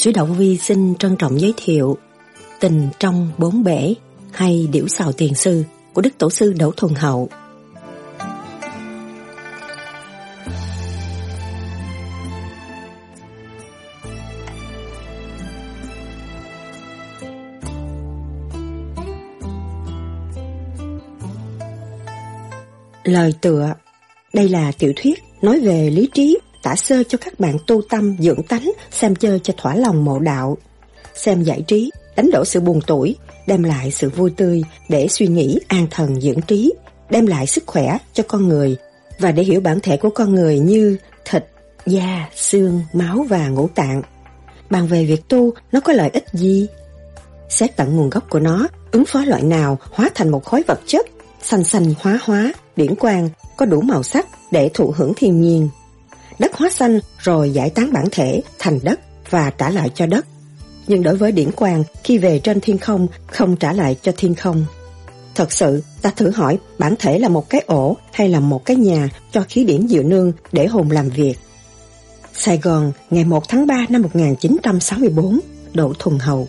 Sứ Động Vi xin trân trọng giới thiệu Tình trong bốn bể, hay Điểu xào tiền sư của Đức Tổ sư Đỗ Thuần Hậu. Lời tựa Đây là tiểu thuyết nói về lý trí tả sơ cho các bạn tu tâm dưỡng tánh, xem chơi cho thỏa lòng mộ đạo. Xem giải trí, đánh đổ sự buồn tuổi, đem lại sự vui tươi để suy nghĩ an thần dưỡng trí, đem lại sức khỏe cho con người và để hiểu bản thể của con người như thịt, da, xương, máu và ngũ tạng. Bàn về việc tu, nó có lợi ích gì? Xét tận nguồn gốc của nó, ứng phó loại nào hóa thành một khối vật chất, xanh xanh hóa hóa, điển quang, có đủ màu sắc để thụ hưởng thiên nhiên đất hóa xanh rồi giải tán bản thể thành đất và trả lại cho đất. Nhưng đối với điển quang, khi về trên thiên không, không trả lại cho thiên không. Thật sự, ta thử hỏi bản thể là một cái ổ hay là một cái nhà cho khí điển diệu nương để hồn làm việc. Sài Gòn, ngày 1 tháng 3 năm 1964, Đỗ Thuần Hậu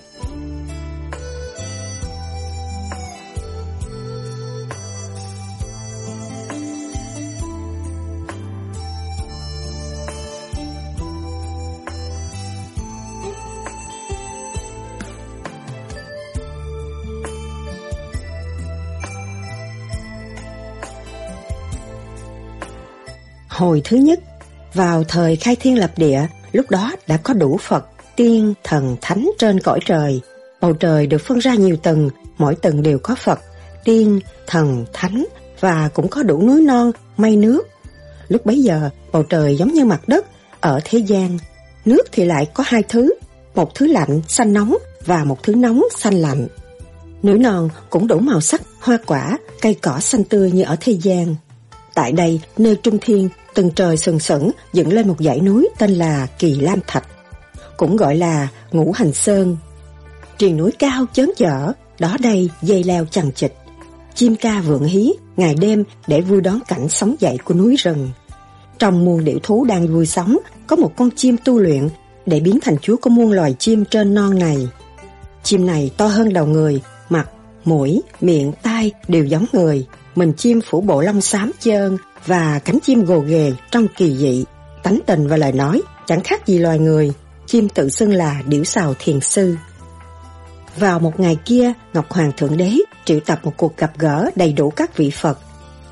Hồi thứ nhất, vào thời khai thiên lập địa, lúc đó đã có đủ Phật, tiên, thần, thánh trên cõi trời. Bầu trời được phân ra nhiều tầng, mỗi tầng đều có Phật, tiên, thần, thánh và cũng có đủ núi non, mây nước. Lúc bấy giờ, bầu trời giống như mặt đất, ở thế gian. Nước thì lại có hai thứ, một thứ lạnh, xanh nóng và một thứ nóng, xanh lạnh. Núi non cũng đủ màu sắc, hoa quả, cây cỏ xanh tươi như ở thế gian. Tại đây, nơi trung thiên, từng trời sừng sững dựng lên một dãy núi tên là Kỳ Lam Thạch, cũng gọi là Ngũ Hành Sơn. Triền núi cao chớn chở, đó đây dây leo chằng chịt. Chim ca vượng hí, ngày đêm để vui đón cảnh sống dậy của núi rừng. Trong muôn điểu thú đang vui sống, có một con chim tu luyện để biến thành chúa của muôn loài chim trên non này. Chim này to hơn đầu người, mặt, mũi, miệng, tai đều giống người, mình chim phủ bộ lông xám trơn và cánh chim gồ ghề trong kỳ dị, tánh tình và lời nói chẳng khác gì loài người. Chim tự xưng là điểu xào thiền sư. Vào một ngày kia, Ngọc Hoàng Thượng Đế triệu tập một cuộc gặp gỡ đầy đủ các vị Phật,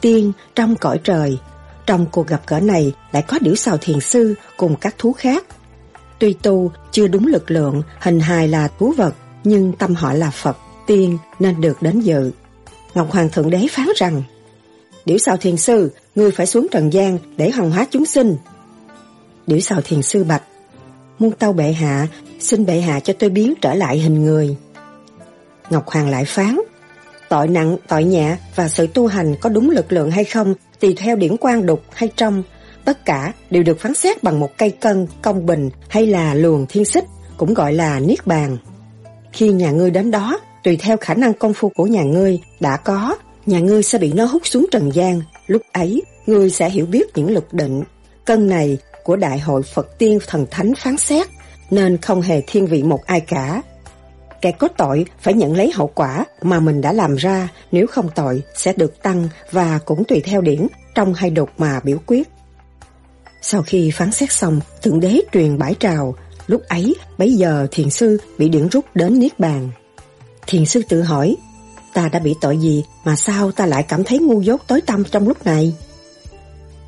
tiên trong cõi trời. Trong cuộc gặp gỡ này lại có điểu xào thiền sư cùng các thú khác. Tuy tu chưa đúng lực lượng, hình hài là thú vật, nhưng tâm họ là Phật, tiên nên được đến dự. Ngọc Hoàng Thượng Đế phán rằng Điểu xào thiền sư, ngươi phải xuống trần gian để hồng hóa chúng sinh. Điểu sào thiền sư bạch Muôn tâu bệ hạ, xin bệ hạ cho tôi biến trở lại hình người. Ngọc Hoàng lại phán Tội nặng, tội nhẹ và sự tu hành có đúng lực lượng hay không tùy theo điển quan đục hay trong. Tất cả đều được phán xét bằng một cây cân, công bình hay là luồng thiên xích, cũng gọi là niết bàn. Khi nhà ngươi đến đó, tùy theo khả năng công phu của nhà ngươi đã có, nhà ngươi sẽ bị nó hút xuống trần gian. Lúc ấy, ngươi sẽ hiểu biết những luật định. Cân này của Đại hội Phật Tiên Thần Thánh phán xét, nên không hề thiên vị một ai cả. Kẻ có tội phải nhận lấy hậu quả mà mình đã làm ra, nếu không tội sẽ được tăng và cũng tùy theo điển trong hay đột mà biểu quyết. Sau khi phán xét xong, Thượng Đế truyền bãi trào, lúc ấy bấy giờ thiền sư bị điển rút đến Niết Bàn. Thiền sư tự hỏi, ta đã bị tội gì mà sao ta lại cảm thấy ngu dốt tối tâm trong lúc này?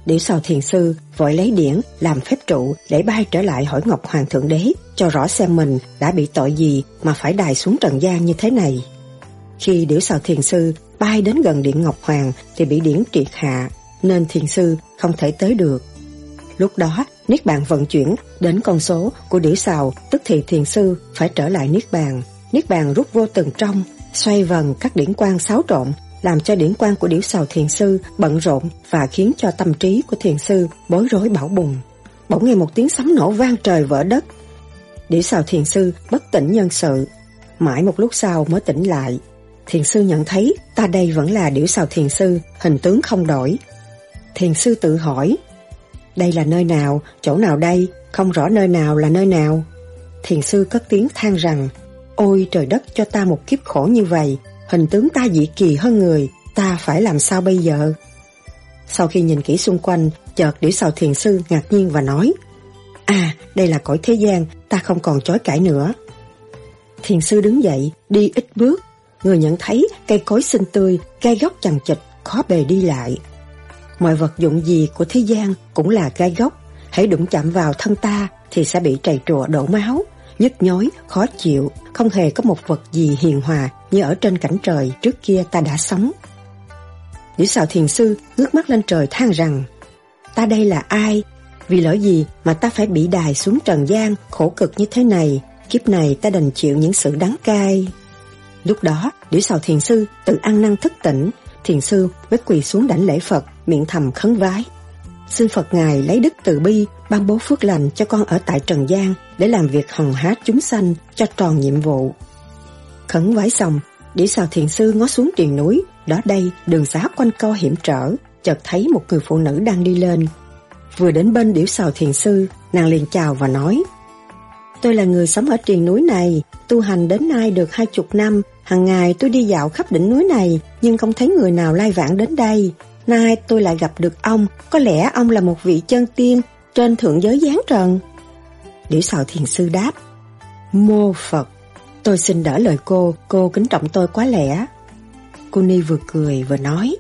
Điểu sầu thiền sư vội lấy điển làm phép trụ để bay trở lại hỏi Ngọc Hoàng Thượng Đế cho rõ xem mình đã bị tội gì mà phải đài xuống trần gian như thế này. Khi điểu sầu thiền sư bay đến gần điện Ngọc Hoàng thì bị điển triệt hạ nên thiền sư không thể tới được. Lúc đó Niết bàn vận chuyển đến con số của điểu sầu tức thì thiền sư phải trở lại Niết bàn. Niết bàn rút vô từng trong, xoay vần các điển quan xáo trộn, làm cho điển quan của điểu sào thiền sư bận rộn và khiến cho tâm trí của thiền sư bối rối bão bùng. Bỗng nghe một tiếng sấm nổ vang trời vỡ đất. Điểu sào thiền sư bất tỉnh nhân sự. Mãi một lúc sau mới tỉnh lại. Thiền sư nhận thấy ta đây vẫn là điểu sào thiền sư, hình tướng không đổi. Thiền sư tự hỏi, đây là nơi nào, chỗ nào đây, không rõ nơi nào là nơi nào. Thiền sư cất tiếng than rằng, ôi trời đất cho ta một kiếp khổ như vậy, hình tướng ta dị kỳ hơn người, ta phải làm sao bây giờ? Sau khi nhìn kỹ xung quanh, chợt điểu sào thiền sư ngạc nhiên và nói, À, đây là cõi thế gian, ta không còn chối cãi nữa. Thiền sư đứng dậy, đi ít bước, người nhận thấy cây cối xinh tươi, gai góc chằng chịch, khó bề đi lại. Mọi vật dụng gì của thế gian cũng là gai góc, hãy đụng chạm vào thân ta thì sẽ bị trầy trùa đổ máu, nhức nhối, khó chịu, không hề có một vật gì hiền hòa như ở trên cảnh trời trước kia ta đã sống. Nữ xào thiền sư ngước mắt lên trời than rằng Ta đây là ai? Vì lỗi gì mà ta phải bị đài xuống trần gian khổ cực như thế này Kiếp này ta đành chịu những sự đắng cay Lúc đó, nữ Sào Thiền Sư tự ăn năn thức tỉnh, Thiền Sư mới quỳ xuống đảnh lễ Phật, miệng thầm khấn vái. Xin Phật Ngài lấy đức từ bi, ban bố phước lành cho con ở tại Trần gian để làm việc hồng hát chúng sanh cho tròn nhiệm vụ. Khấn vái xong, Điểu Sào Thiền Sư ngó xuống triền núi, đó đây đường xá quanh co hiểm trở, chợt thấy một người phụ nữ đang đi lên. Vừa đến bên Điểu Sào Thiền Sư, nàng liền chào và nói Tôi là người sống ở triền núi này, tu hành đến nay được hai chục năm, hàng ngày tôi đi dạo khắp đỉnh núi này, nhưng không thấy người nào lai vãng đến đây. Nay tôi lại gặp được ông, có lẽ ông là một vị chân tiên trên thượng giới giáng trần. Điểu sào thiền sư đáp, Mô Phật, tôi xin đỡ lời cô, cô kính trọng tôi quá lẽ. Cô Ni vừa cười vừa nói,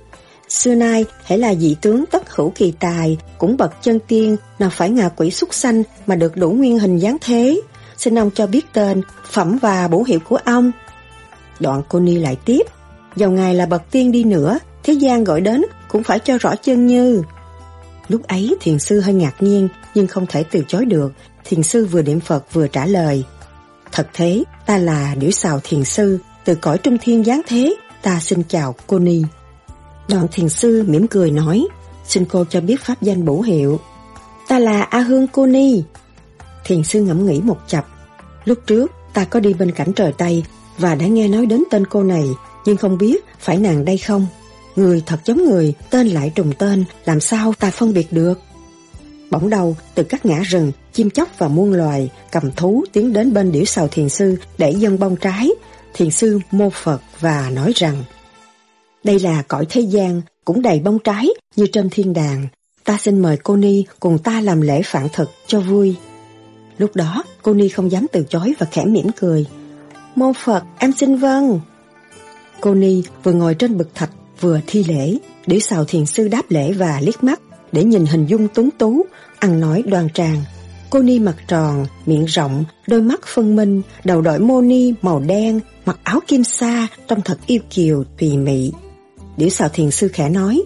Xưa nay, hãy là dị tướng tất hữu kỳ tài, cũng bậc chân tiên, nào phải ngạ quỷ xuất sanh mà được đủ nguyên hình dáng thế. Xin ông cho biết tên, phẩm và bổ hiệu của ông. Đoạn cô Ni lại tiếp. Dầu ngài là bậc tiên đi nữa, thế gian gọi đến cũng phải cho rõ chân như. Lúc ấy thiền sư hơi ngạc nhiên nhưng không thể từ chối được. Thiền sư vừa niệm Phật vừa trả lời. Thật thế, ta là điểu xào thiền sư, từ cõi trung thiên giáng thế, ta xin chào cô Ni. Đoạn thiền sư mỉm cười nói, xin cô cho biết pháp danh bổ hiệu. Ta là A Hương Cô Ni. Thiền sư ngẫm nghĩ một chập. Lúc trước, ta có đi bên cảnh trời Tây và đã nghe nói đến tên cô này, nhưng không biết phải nàng đây không. Người thật giống người, tên lại trùng tên, làm sao ta phân biệt được? Bỗng đầu, từ các ngã rừng, chim chóc và muôn loài, cầm thú tiến đến bên điểu sào thiền sư để dâng bông trái. Thiền sư mô Phật và nói rằng đây là cõi thế gian, cũng đầy bông trái như trên thiên đàng. Ta xin mời cô Ni cùng ta làm lễ phạn thực cho vui. Lúc đó, cô Ni không dám từ chối và khẽ mỉm cười. Mô Phật, em xin vâng. Cô Ni vừa ngồi trên bực thạch vừa thi lễ, để xào thiền sư đáp lễ và liếc mắt để nhìn hình dung tuấn tú, ăn nói đoan trang. Cô Ni mặt tròn, miệng rộng, đôi mắt phân minh, đầu đội mô ni màu đen, mặc áo kim sa, trông thật yêu kiều, tùy mị. Điểu xào thiền sư khẽ nói,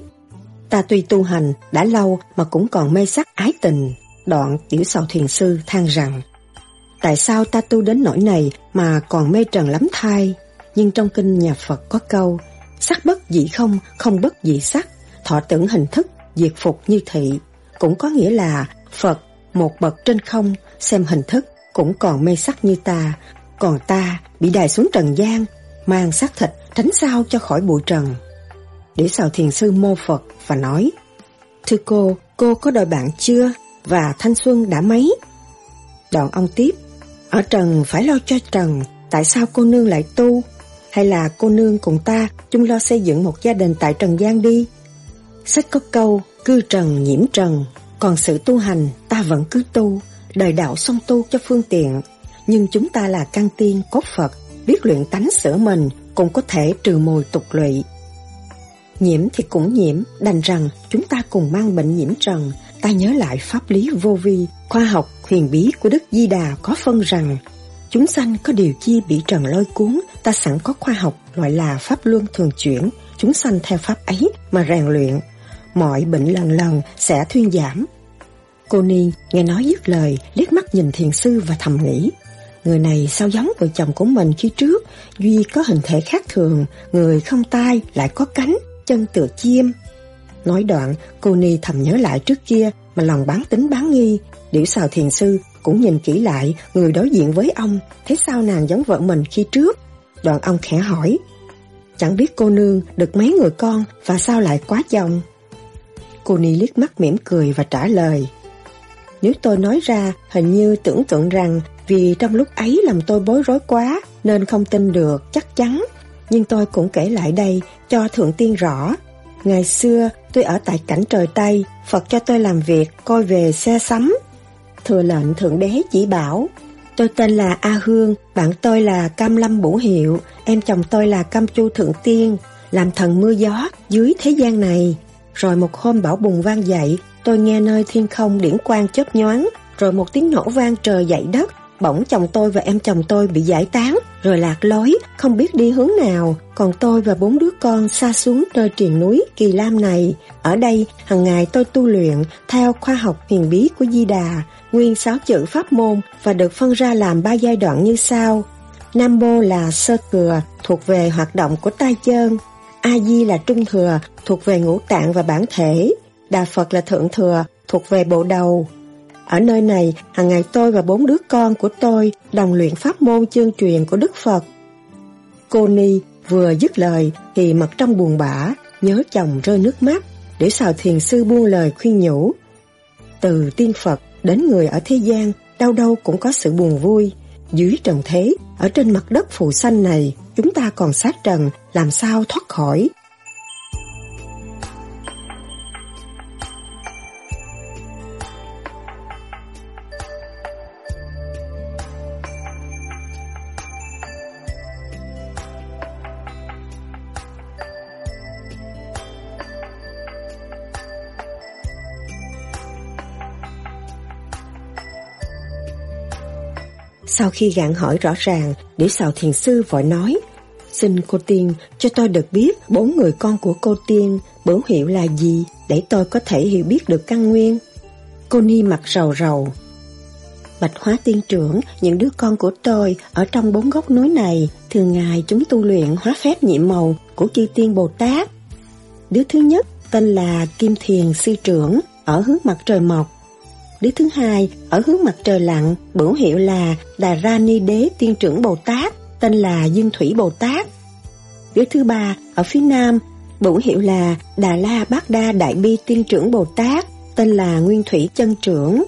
ta tuy tu hành đã lâu mà cũng còn mê sắc ái tình. Đoạn tiểu sào thiền sư than rằng, tại sao ta tu đến nỗi này mà còn mê trần lắm thai? Nhưng trong kinh nhà Phật có câu, sắc bất dị không, không bất dị sắc, thọ tưởng hình thức, diệt phục như thị. Cũng có nghĩa là Phật, một bậc trên không, xem hình thức, cũng còn mê sắc như ta, còn ta bị đài xuống trần gian, mang xác thịt tránh sao cho khỏi bụi trần để xào thiền sư mô Phật và nói Thưa cô, cô có đòi bạn chưa? Và thanh xuân đã mấy? Đoạn ông tiếp Ở trần phải lo cho trần Tại sao cô nương lại tu? Hay là cô nương cùng ta chung lo xây dựng một gia đình tại trần gian đi? Sách có câu Cư trần nhiễm trần Còn sự tu hành ta vẫn cứ tu Đời đạo song tu cho phương tiện Nhưng chúng ta là căn tiên cốt Phật Biết luyện tánh sửa mình Cũng có thể trừ mồi tục lụy Nhiễm thì cũng nhiễm, đành rằng chúng ta cùng mang bệnh nhiễm trần. Ta nhớ lại pháp lý vô vi, khoa học huyền bí của Đức Di Đà có phân rằng chúng sanh có điều chi bị trần lôi cuốn, ta sẵn có khoa học gọi là pháp luân thường chuyển, chúng sanh theo pháp ấy mà rèn luyện. Mọi bệnh lần lần sẽ thuyên giảm. Cô Ni nghe nói dứt lời, liếc mắt nhìn thiền sư và thầm nghĩ. Người này sao giống vợ chồng của mình khi trước, Duy có hình thể khác thường, người không tai lại có cánh, chân tựa chim. Nói đoạn, cô Ni thầm nhớ lại trước kia mà lòng bán tính bán nghi. Điểu xào thiền sư cũng nhìn kỹ lại người đối diện với ông, thấy sao nàng giống vợ mình khi trước. Đoạn ông khẽ hỏi, chẳng biết cô nương được mấy người con và sao lại quá chồng. Cô Ni liếc mắt mỉm cười và trả lời, nếu tôi nói ra, hình như tưởng tượng rằng vì trong lúc ấy làm tôi bối rối quá nên không tin được chắc chắn. Nhưng tôi cũng kể lại đây cho Thượng Tiên rõ. Ngày xưa tôi ở tại cảnh trời Tây, Phật cho tôi làm việc coi về xe sắm. Thừa lệnh Thượng Đế chỉ bảo, tôi tên là A Hương, bạn tôi là Cam Lâm Bủ Hiệu, em chồng tôi là Cam Chu Thượng Tiên, làm thần mưa gió dưới thế gian này. Rồi một hôm bão bùng vang dậy, tôi nghe nơi thiên không điển quang chớp nhoáng, rồi một tiếng nổ vang trời dậy đất, Bỗng chồng tôi và em chồng tôi bị giải tán, rồi lạc lối, không biết đi hướng nào. Còn tôi và bốn đứa con xa xuống nơi triền núi Kỳ Lam này. Ở đây, hàng ngày tôi tu luyện theo khoa học huyền bí của Di Đà, nguyên sáu chữ pháp môn và được phân ra làm ba giai đoạn như sau. Nam Mô là sơ thừa, thuộc về hoạt động của tai chân. A Di là trung thừa, thuộc về ngũ tạng và bản thể. Đà Phật là thượng thừa, thuộc về bộ đầu. Ở nơi này, hàng ngày tôi và bốn đứa con của tôi đồng luyện pháp môn chương truyền của Đức Phật. Cô Ni vừa dứt lời thì mặt trong buồn bã, nhớ chồng rơi nước mắt, để xào thiền sư buông lời khuyên nhủ. Từ tiên Phật đến người ở thế gian, đâu đâu cũng có sự buồn vui. Dưới trần thế, ở trên mặt đất phù xanh này, chúng ta còn sát trần, làm sao thoát khỏi Sau khi gạn hỏi rõ ràng, để xào thiền sư vội nói, Xin cô Tiên cho tôi được biết bốn người con của cô Tiên bổn hiệu là gì để tôi có thể hiểu biết được căn nguyên. Cô Ni mặt rầu rầu. Bạch hóa tiên trưởng, những đứa con của tôi ở trong bốn góc núi này, thường ngày chúng tu luyện hóa phép nhiệm màu của chư tiên Bồ Tát. Đứa thứ nhất tên là Kim Thiền Sư Trưởng, ở hướng mặt trời mọc, Đế thứ hai, ở hướng mặt trời lặn, bửu hiệu là Đà Ra Ni Đế Tiên trưởng Bồ Tát, tên là Dương Thủy Bồ Tát. Đế thứ ba, ở phía nam, bửu hiệu là Đà La Bát Đa Đại Bi Tiên trưởng Bồ Tát, tên là Nguyên Thủy Chân Trưởng.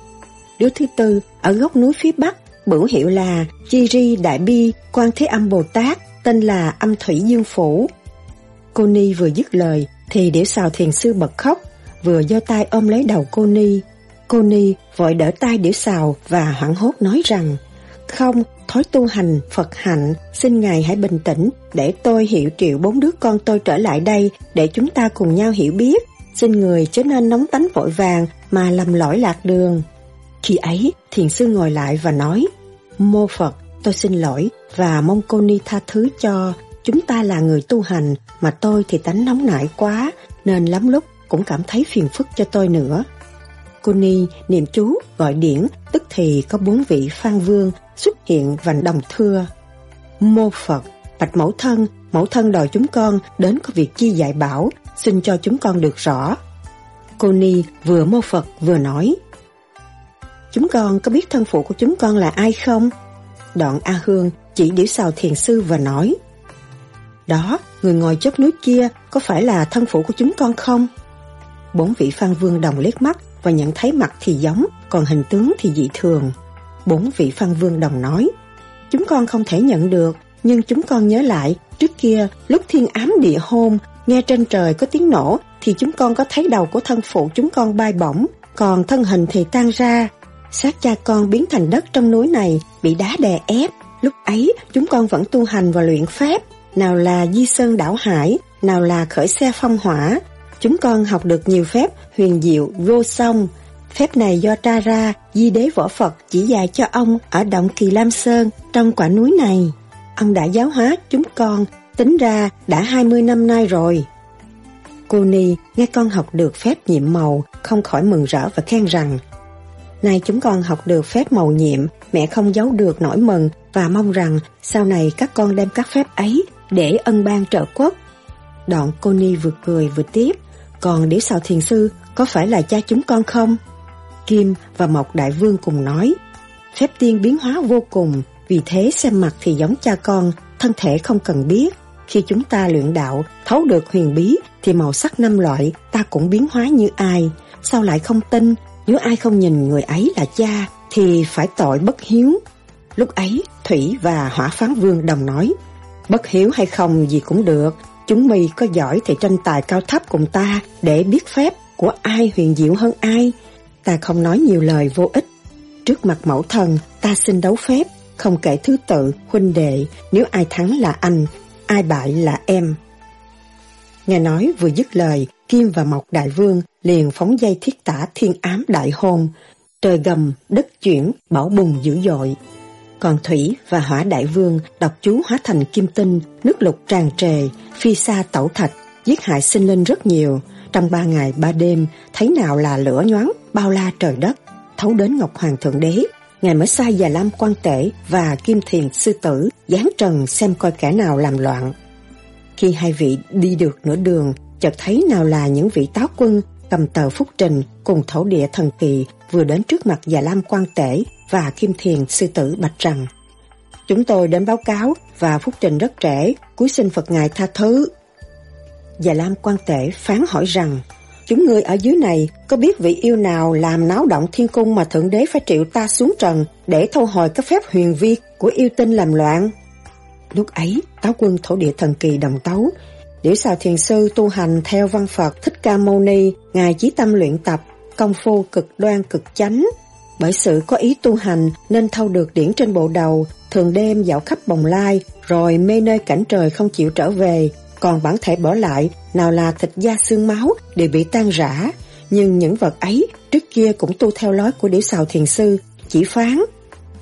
Đứa thứ tư, ở góc núi phía bắc, bửu hiệu là Chi Ri Đại Bi Quan Thế Âm Bồ Tát, tên là Âm Thủy Dương Phủ. Cô Ni vừa dứt lời, thì điểu xào thiền sư bật khóc, vừa giơ tay ôm lấy đầu cô Ni, Cô Ni vội đỡ tay đĩa xào và hoảng hốt nói rằng Không, thói tu hành, Phật hạnh, xin Ngài hãy bình tĩnh để tôi hiểu triệu bốn đứa con tôi trở lại đây để chúng ta cùng nhau hiểu biết. Xin người chớ nên nóng tánh vội vàng mà lầm lỗi lạc đường. Khi ấy, thiền sư ngồi lại và nói Mô Phật, tôi xin lỗi và mong cô Ni tha thứ cho. Chúng ta là người tu hành mà tôi thì tánh nóng nảy quá nên lắm lúc cũng cảm thấy phiền phức cho tôi nữa. Cô Ni niệm chú gọi điển tức thì có bốn vị phan vương xuất hiện và đồng thưa. Mô Phật, bạch mẫu thân, mẫu thân đòi chúng con đến có việc chi dạy bảo, xin cho chúng con được rõ. Cô Ni vừa mô Phật vừa nói. Chúng con có biết thân phụ của chúng con là ai không? Đoạn A Hương chỉ điểu xào thiền sư và nói. Đó, người ngồi chóp núi kia có phải là thân phụ của chúng con không? Bốn vị phan vương đồng liếc mắt và nhận thấy mặt thì giống, còn hình tướng thì dị thường. Bốn vị phan vương đồng nói, chúng con không thể nhận được, nhưng chúng con nhớ lại, trước kia lúc thiên ám địa hôn, nghe trên trời có tiếng nổ, thì chúng con có thấy đầu của thân phụ chúng con bay bổng, còn thân hình thì tan ra. Xác cha con biến thành đất trong núi này, bị đá đè ép. Lúc ấy, chúng con vẫn tu hành và luyện phép, nào là di sơn đảo hải, nào là khởi xe phong hỏa, Chúng con học được nhiều phép huyền diệu vô song. Phép này do tra ra, di đế võ Phật chỉ dạy cho ông ở động Kỳ Lam Sơn trong quả núi này. Ông đã giáo hóa chúng con, tính ra đã 20 năm nay rồi. Cô Ni nghe con học được phép nhiệm màu, không khỏi mừng rỡ và khen rằng Nay chúng con học được phép màu nhiệm, mẹ không giấu được nỗi mừng và mong rằng sau này các con đem các phép ấy để ân ban trợ quốc. Đoạn cô Ni vừa cười vừa tiếp, còn điểu xào thiền sư có phải là cha chúng con không? Kim và Mộc Đại Vương cùng nói, phép tiên biến hóa vô cùng, vì thế xem mặt thì giống cha con, thân thể không cần biết. Khi chúng ta luyện đạo, thấu được huyền bí, thì màu sắc năm loại ta cũng biến hóa như ai. Sao lại không tin, nếu ai không nhìn người ấy là cha, thì phải tội bất hiếu. Lúc ấy, Thủy và Hỏa Phán Vương đồng nói, bất hiếu hay không gì cũng được, chúng mày có giỏi thì tranh tài cao thấp cùng ta để biết phép của ai huyền diệu hơn ai. Ta không nói nhiều lời vô ích. Trước mặt mẫu thần, ta xin đấu phép, không kể thứ tự, huynh đệ, nếu ai thắng là anh, ai bại là em. Nghe nói vừa dứt lời, Kim và Mộc Đại Vương liền phóng dây thiết tả thiên ám đại hôn. Trời gầm, đất chuyển, bão bùng dữ dội. Còn Thủy và Hỏa Đại Vương đọc chú hóa thành kim tinh, nước lục tràn trề, phi xa tẩu thạch, giết hại sinh linh rất nhiều. Trong ba ngày ba đêm, thấy nào là lửa nhoáng, bao la trời đất, thấu đến Ngọc Hoàng Thượng Đế. Ngài mới sai Già Lam quan tể và Kim Thiền Sư Tử giáng trần xem coi kẻ nào làm loạn. Khi hai vị đi được nửa đường, chợt thấy nào là những vị táo quân cầm tờ phúc trình cùng thổ địa thần kỳ vừa đến trước mặt Già Lam quan tể và Kim Thiền Sư Tử bạch rằng Chúng tôi đến báo cáo và phúc trình rất trễ, cúi xin Phật Ngài tha thứ. Già Lam quan tể phán hỏi rằng Chúng ngươi ở dưới này có biết vị yêu nào làm náo động thiên cung mà Thượng Đế phải triệu ta xuống trần để thâu hồi các phép huyền vi của yêu tinh làm loạn? Lúc ấy, táo quân thổ địa thần kỳ đồng tấu, Điểu xào thiền sư tu hành theo văn Phật Thích Ca Mâu Ni, Ngài chí tâm luyện tập, công phu cực đoan cực chánh. Bởi sự có ý tu hành nên thâu được điển trên bộ đầu, thường đêm dạo khắp bồng lai, rồi mê nơi cảnh trời không chịu trở về, còn bản thể bỏ lại, nào là thịt da xương máu đều bị tan rã. Nhưng những vật ấy trước kia cũng tu theo lối của điểu xào thiền sư, chỉ phán.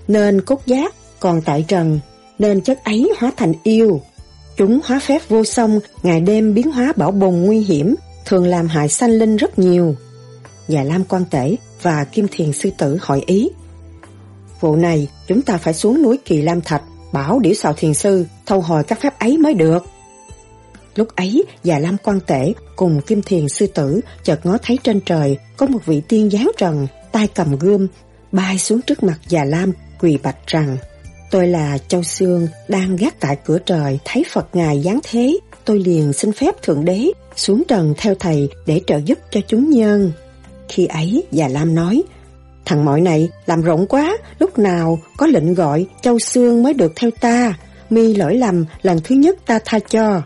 Nên cốt giác, còn tại trần, nên chất ấy hóa thành yêu. Chúng hóa phép vô song, ngày đêm biến hóa bảo bồn nguy hiểm, thường làm hại sanh linh rất nhiều. Và Lam quan tể và Kim Thiền sư tử hỏi ý. Vụ này, chúng ta phải xuống núi Kỳ Lam Thạch, bảo điểu xào thiền sư, thâu hồi các phép ấy mới được. Lúc ấy, già Lam quan tể cùng Kim Thiền sư tử chợt ngó thấy trên trời có một vị tiên giáng trần, tay cầm gươm, bay xuống trước mặt già Lam, quỳ bạch rằng Tôi là Châu Sương, đang gác tại cửa trời, thấy Phật Ngài giáng thế. Tôi liền xin phép Thượng Đế xuống trần theo Thầy để trợ giúp cho chúng nhân. Khi ấy, già Lam nói, Thằng mọi này làm rộng quá, lúc nào có lệnh gọi Châu Sương mới được theo ta. Mi lỗi lầm, lần thứ nhất ta tha cho.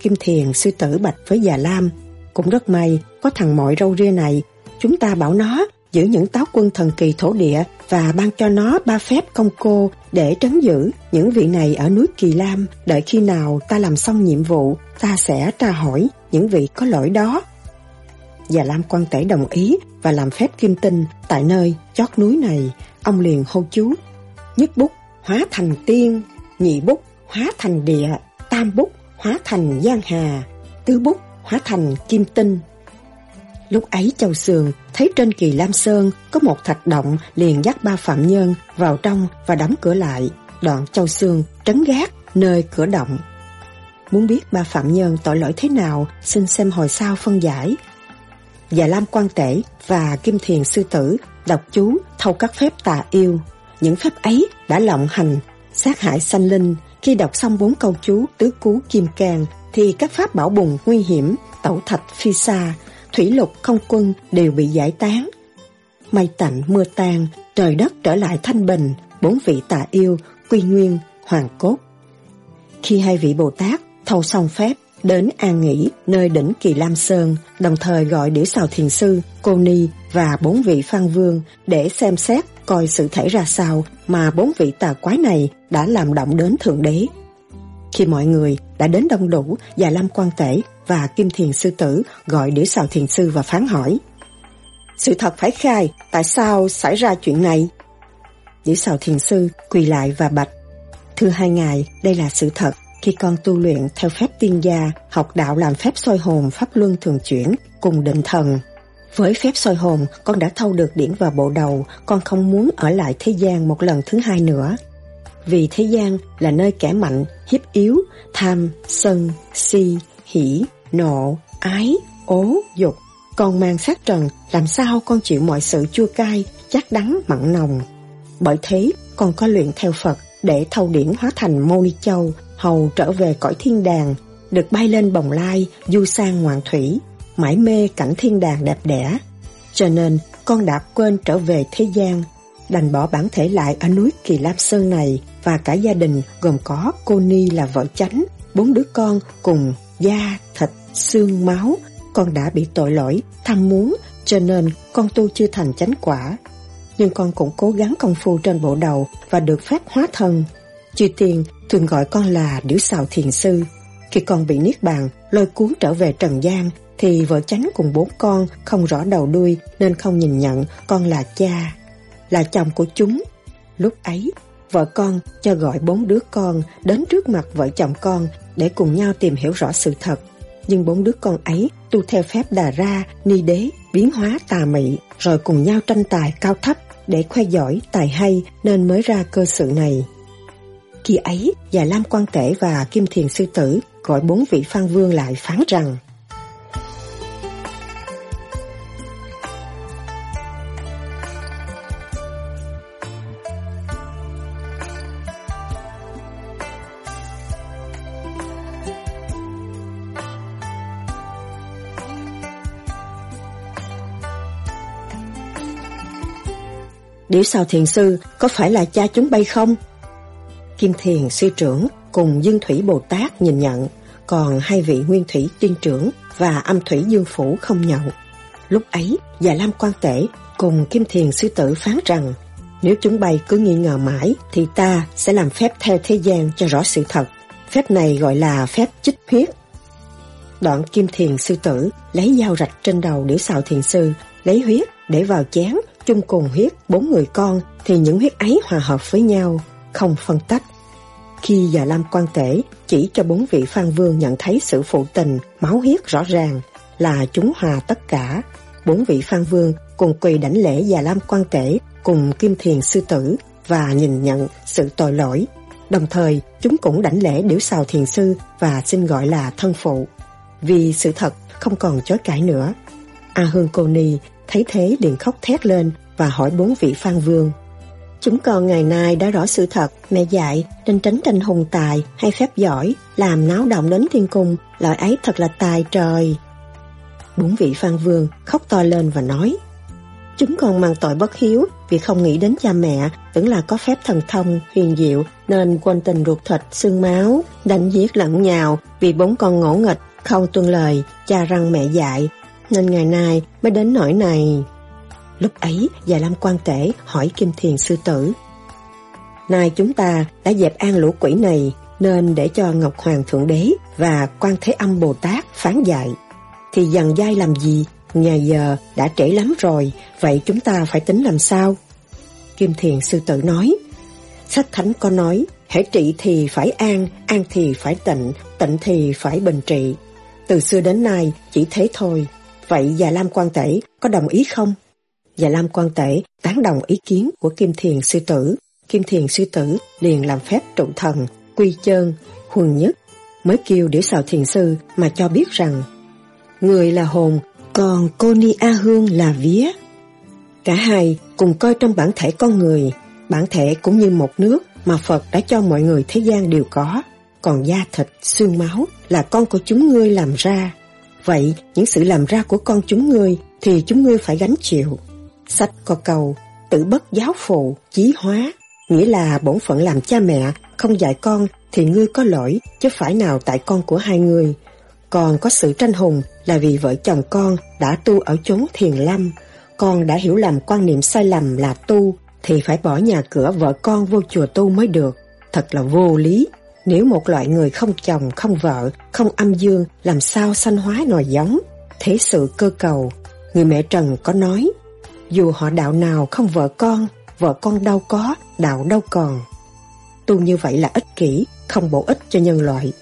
Kim Thiền sư tử bạch với già Lam. Cũng rất may, có thằng mọi râu ria này, chúng ta bảo nó giữ những táo quân thần kỳ thổ địa và ban cho nó ba phép công cô để trấn giữ những vị này ở núi Kỳ Lam. Đợi khi nào ta làm xong nhiệm vụ, ta sẽ tra hỏi những vị có lỗi đó. Và Lam quan tể đồng ý và làm phép kim tinh tại nơi chót núi này. Ông liền hô chú. Nhất bút hóa thành tiên, nhị bút hóa thành địa, tam bút hóa thành giang hà, tứ bút hóa thành kim tinh, Lúc ấy Châu sường thấy trên kỳ Lam Sơn có một thạch động liền dắt ba phạm nhân vào trong và đóng cửa lại. Đoạn Châu Sương trấn gác nơi cửa động. Muốn biết ba phạm nhân tội lỗi thế nào, xin xem hồi sau phân giải. Và Lam Quan Tể và Kim Thiền Sư Tử đọc chú thâu các phép tà yêu. Những phép ấy đã lộng hành, sát hại sanh linh. Khi đọc xong bốn câu chú tứ cú kim can thì các pháp bảo bùng nguy hiểm, tẩu thạch phi xa, thủy lục không quân đều bị giải tán. Mây tạnh mưa tan, trời đất trở lại thanh bình, bốn vị tà yêu, quy nguyên, hoàng cốt. Khi hai vị Bồ Tát thâu xong phép, đến an nghỉ nơi đỉnh Kỳ Lam Sơn, đồng thời gọi Điểu Sào Thiền Sư, Cô Ni và bốn vị Phan Vương để xem xét coi sự thể ra sao mà bốn vị tà quái này đã làm động đến Thượng Đế. Khi mọi người đã đến đông đủ và Lam Quan Tể và Kim Thiền Sư Tử gọi Điểu Sào Thiền Sư và phán hỏi. Sự thật phải khai, tại sao xảy ra chuyện này? Điểu Sào Thiền Sư quỳ lại và bạch. Thưa hai ngài, đây là sự thật. Khi con tu luyện theo phép tiên gia, học đạo làm phép soi hồn, pháp luân thường chuyển, cùng định thần. Với phép soi hồn, con đã thâu được điển vào bộ đầu, con không muốn ở lại thế gian một lần thứ hai nữa. Vì thế gian là nơi kẻ mạnh, hiếp yếu, tham, sân, si, hỉ, nộ, ái, ố, dục. Con mang sát trần, làm sao con chịu mọi sự chua cay, chắc đắng, mặn nồng. Bởi thế, con có luyện theo Phật để thâu điển hóa thành Mâu Ni Châu, hầu trở về cõi thiên đàng, được bay lên bồng lai, du sang ngoạn thủy, mãi mê cảnh thiên đàng đẹp đẽ. Cho nên, con đã quên trở về thế gian, đành bỏ bản thể lại ở núi Kỳ Lam Sơn này và cả gia đình gồm có cô Ni là vợ chánh, bốn đứa con cùng da, thịt, xương, máu. Con đã bị tội lỗi, tham muốn, cho nên con tu chưa thành chánh quả. Nhưng con cũng cố gắng công phu trên bộ đầu và được phép hóa thân. Chư tiền thường gọi con là Điểu Sào Thiền Sư. Khi con bị Niết Bàn, lôi cuốn trở về Trần gian, thì vợ chánh cùng bốn con không rõ đầu đuôi nên không nhìn nhận con là cha, là chồng của chúng. Lúc ấy, vợ con cho gọi bốn đứa con đến trước mặt vợ chồng con để cùng nhau tìm hiểu rõ sự thật. Nhưng bốn đứa con ấy tu theo phép đà ra, ni đế, biến hóa tà mị, rồi cùng nhau tranh tài cao thấp để khoe giỏi, tài hay nên mới ra cơ sự này. Khi ấy, Già Lam Quan Tể và Kim Thiền Sư Tử gọi bốn vị Phan Vương lại phán rằng Điểu sao thiền sư có phải là cha chúng bay không? Kim Thiền sư trưởng cùng Dương Thủy Bồ Tát nhìn nhận, còn hai vị Nguyên Thủy tiên trưởng và âm Thủy Dương Phủ không nhận. Lúc ấy, Già Lam Quan Tể cùng Kim Thiền sư tử phán rằng nếu chúng bay cứ nghi ngờ mãi thì ta sẽ làm phép theo thế gian cho rõ sự thật. Phép này gọi là phép chích huyết. Đoạn Kim Thiền sư tử lấy dao rạch trên đầu để xào thiền sư, lấy huyết để vào chén chung cùng huyết bốn người con thì những huyết ấy hòa hợp với nhau, không phân tách. Khi Già Lam quan tể chỉ cho bốn vị Phan Vương nhận thấy sự phụ tình, máu huyết rõ ràng là chúng hòa tất cả. Bốn vị Phan Vương cùng quỳ đảnh lễ Già Lam quan tể cùng Kim Thiền Sư Tử và nhìn nhận sự tội lỗi. Đồng thời, chúng cũng đảnh lễ Điểu Sào Thiền Sư và xin gọi là thân phụ. Vì sự thật không còn chối cãi nữa. A Hương Cô Ni Thấy thế liền khóc thét lên và hỏi bốn vị phan vương. Chúng con ngày nay đã rõ sự thật, mẹ dạy nên tránh tranh hùng tài hay phép giỏi, làm náo động đến thiên cung, loại ấy thật là tài trời. Bốn vị phan vương khóc to lên và nói Chúng con mang tội bất hiếu vì không nghĩ đến cha mẹ, tưởng là có phép thần thông, huyền diệu nên quên tình ruột thịt, xương máu, đánh giết lẫn nhào vì bốn con ngỗ nghịch, không tuân lời, cha răng mẹ dạy nên ngày nay mới đến nỗi này. Lúc ấy, Già Lam quan tể hỏi Kim Thiền sư tử. Nay chúng ta đã dẹp an lũ quỷ này, nên để cho Ngọc Hoàng Thượng Đế và quan Thế Âm Bồ Tát phán dạy. Thì dần dai làm gì? Nhà giờ đã trễ lắm rồi, vậy chúng ta phải tính làm sao? Kim Thiền sư tử nói, Sách Thánh có nói, hãy trị thì phải an, an thì phải tịnh, tịnh thì phải bình trị. Từ xưa đến nay chỉ thế thôi, Vậy Già Lam Quan Tể có đồng ý không? Và Lam Quan Tể tán đồng ý kiến của Kim Thiền Sư Tử. Kim Thiền Sư Tử liền làm phép trụ thần, quy chơn, huần nhất, mới kêu để xào thiền sư mà cho biết rằng người là hồn, còn cô Ni A Hương là vía. Cả hai cùng coi trong bản thể con người, bản thể cũng như một nước mà Phật đã cho mọi người thế gian đều có, còn da thịt, xương máu là con của chúng ngươi làm ra. Vậy những sự làm ra của con chúng ngươi thì chúng ngươi phải gánh chịu. Sách có cầu, tự bất giáo phụ, chí hóa, nghĩa là bổn phận làm cha mẹ, không dạy con thì ngươi có lỗi, chứ phải nào tại con của hai người. Còn có sự tranh hùng là vì vợ chồng con đã tu ở chốn thiền lâm, con đã hiểu lầm quan niệm sai lầm là tu, thì phải bỏ nhà cửa vợ con vô chùa tu mới được. Thật là vô lý. Nếu một loại người không chồng, không vợ, không âm dương, làm sao sanh hóa nòi giống? Thế sự cơ cầu, người mẹ Trần có nói, dù họ đạo nào không vợ con, vợ con đâu có, đạo đâu còn. Tu như vậy là ích kỷ, không bổ ích cho nhân loại.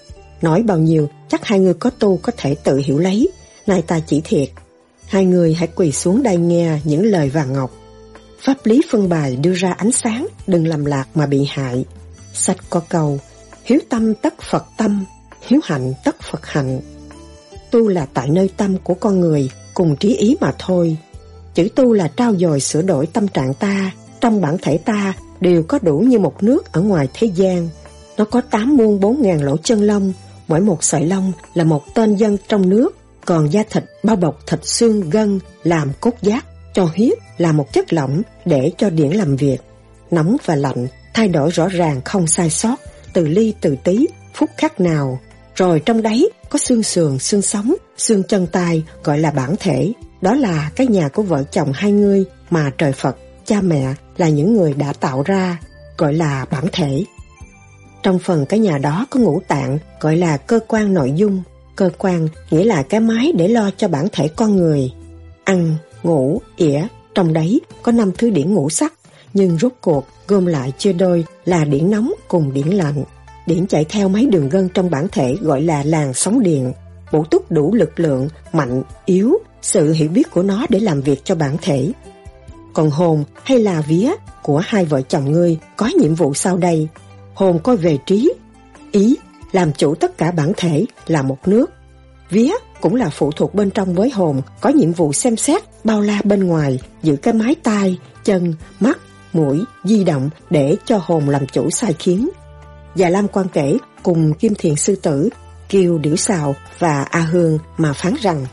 Nói bao nhiêu, chắc hai người có tu có thể tự hiểu lấy, nay ta chỉ thiệt. hai người hãy quỳ xuống đây nghe những lời vàng ngọc. Pháp lý phân bài đưa ra ánh sáng, đừng làm lạc mà bị hại. Sách có câu, hiếu tâm tất Phật tâm, hiếu hạnh tất Phật hạnh. Tu là tại nơi tâm của con người, cùng trí ý mà thôi. Chữ tu là trao dồi sửa đổi tâm trạng ta, trong bản thể ta đều có đủ như một nước ở ngoài thế gian. Nó có tám muôn bốn ngàn lỗ chân lông, mỗi một sợi lông là một tên dân trong nước, còn da thịt bao bọc thịt xương gân làm cốt giác, cho huyết là một chất lỏng để cho điển làm việc. Nóng và lạnh thay đổi rõ ràng không sai sót, từ ly từ tí, phút khắc nào. Rồi trong đấy có xương sườn, xương sống, xương chân tay gọi là bản thể. Đó là cái nhà của vợ chồng hai người mà trời Phật, cha mẹ là những người đã tạo ra, gọi là bản thể. Trong phần cái nhà đó có ngũ tạng, gọi là cơ quan nội dung. Cơ quan nghĩa là cái máy để lo cho bản thể con người. Ăn, ngủ, ỉa, trong đấy có năm thứ điển ngũ sắc, nhưng rốt cuộc gom lại chia đôi là điển nóng cùng điển lạnh. Điển chạy theo mấy đường gân trong bản thể gọi là làn sóng điện, bổ túc đủ lực lượng, mạnh, yếu, sự hiểu biết của nó để làm việc cho bản thể. Còn hồn hay là vía của hai vợ chồng ngươi có nhiệm vụ sau đây. Hồn coi về trí, ý, làm chủ tất cả bản thể là một nước. Vía cũng là phụ thuộc bên trong với hồn, có nhiệm vụ xem xét, bao la bên ngoài, giữ cái mái tai, chân, mắt, mũi, di động để cho hồn làm chủ sai khiến. Và Lam quan kể cùng Kim Thiền Sư Tử, Kiều Điểu Sào và A Hương mà phán rằng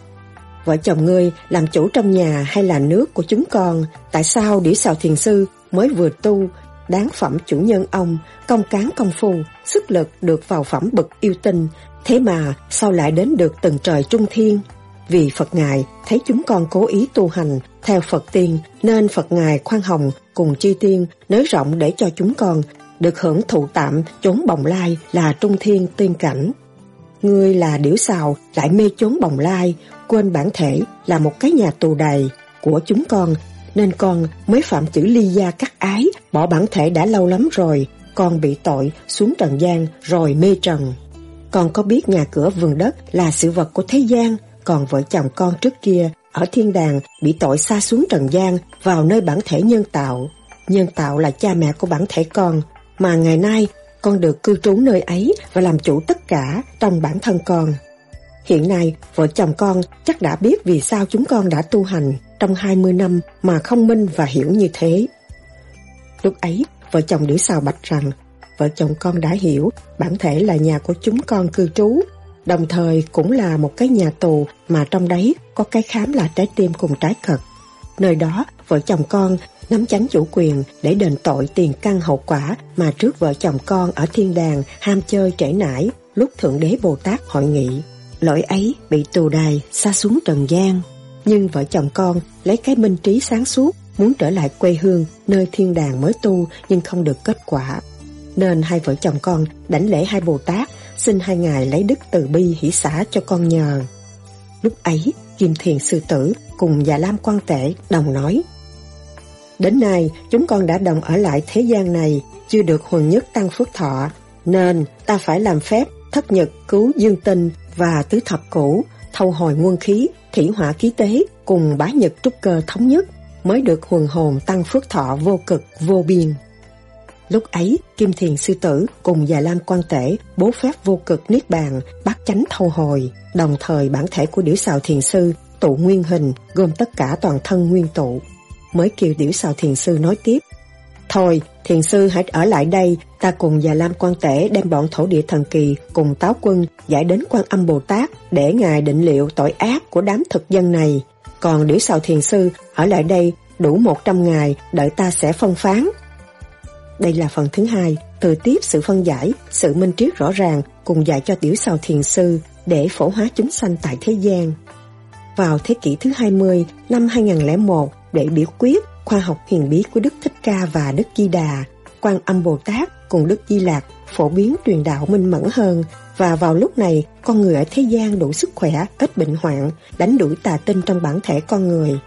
Vợ chồng ngươi làm chủ trong nhà hay là nước của chúng con, tại sao Điểu Sào Thiền Sư mới vừa tu, đáng phẩm chủ nhân ông, công cán công phu, sức lực được vào phẩm bậc yêu tinh, thế mà sao lại đến được từng trời trung thiên? Vì Phật Ngài thấy chúng con cố ý tu hành theo Phật tiên nên Phật Ngài khoan hồng cùng chi tiên nới rộng để cho chúng con được hưởng thụ tạm chốn bồng lai là trung thiên tiên cảnh. Ngươi là điểu xào lại mê chốn bồng lai, quên bản thể là một cái nhà tù đầy của chúng con nên con mới phạm chữ ly gia cắt ái, bỏ bản thể đã lâu lắm rồi, con bị tội xuống trần gian rồi mê trần. Con có biết nhà cửa vườn đất là sự vật của thế gian, còn vợ chồng con trước kia ở thiên đàng bị tội xa xuống trần gian vào nơi bản thể nhân tạo. Nhân tạo là cha mẹ của bản thể con, mà ngày nay con được cư trú nơi ấy và làm chủ tất cả trong bản thân con. Hiện nay, vợ chồng con chắc đã biết vì sao chúng con đã tu hành trong 20 năm mà không minh và hiểu như thế. Lúc ấy, vợ chồng Điểu Sào bạch rằng vợ chồng con đã hiểu bản thể là nhà của chúng con cư trú, đồng thời cũng là một cái nhà tù mà trong đấy có cái khám là trái tim cùng trái cật. Nơi đó, vợ chồng con nắm chánh chủ quyền để đền tội tiền căn hậu quả mà trước vợ chồng con ở thiên đàng ham chơi trễ nải lúc Thượng Đế Bồ Tát hội nghị. Lỗi ấy bị tù đài xa xuống trần gian. Nhưng vợ chồng con lấy cái minh trí sáng suốt muốn trở lại quê hương nơi thiên đàng mới tu nhưng không được kết quả. Nên hai vợ chồng con đảnh lễ hai Bồ Tát xin hai ngài lấy đức từ bi hỷ xả cho con nhờ. Lúc ấy, Kim Thiền Sư Tử cùng Già Lam Quan Tể đồng nói Đến nay, chúng con đã đồng ở lại thế gian này, chưa được huần nhất tăng phước thọ, nên ta phải làm phép thất nhật cứu dương tinh và tứ thập cũ, thâu hồi nguồn khí, thủy hỏa khí tế cùng bá nhật trúc cơ thống nhất mới được huần hồn tăng phước thọ vô cực vô biên. Lúc ấy, Kim Thiền Sư Tử cùng Già Lam Quan Tể bố phép vô cực niết bàn, bắt chánh thâu hồi, đồng thời bản thể của Điểu Sào Thiền Sư tụ nguyên hình gồm tất cả toàn thân nguyên tụ. Mới kêu Điểu Sào Thiền Sư nói tiếp, Thôi, thiền sư hãy ở lại đây, ta cùng Già Lam Quan Tể đem bọn thổ địa thần kỳ cùng táo quân giải đến quan âm Bồ Tát để ngài định liệu tội ác của đám thực dân này. Còn Điểu Sào Thiền Sư ở lại đây đủ 100 ngày đợi ta sẽ phân phán. Đây là phần thứ hai, từ tiếp sự phân giải, sự minh triết rõ ràng cùng dạy cho Điểu Sào Thiền Sư để phổ hóa chúng sanh tại thế gian. Vào thế kỷ thứ 20, năm 2001, để biểu quyết khoa học hiền bí của Đức Thích Ca và Đức Di Đà, Quan Âm Bồ Tát cùng Đức Di Lạc phổ biến truyền đạo minh mẫn hơn và vào lúc này con người ở thế gian đủ sức khỏe, ít bệnh hoạn, đánh đuổi tà tinh trong bản thể con người.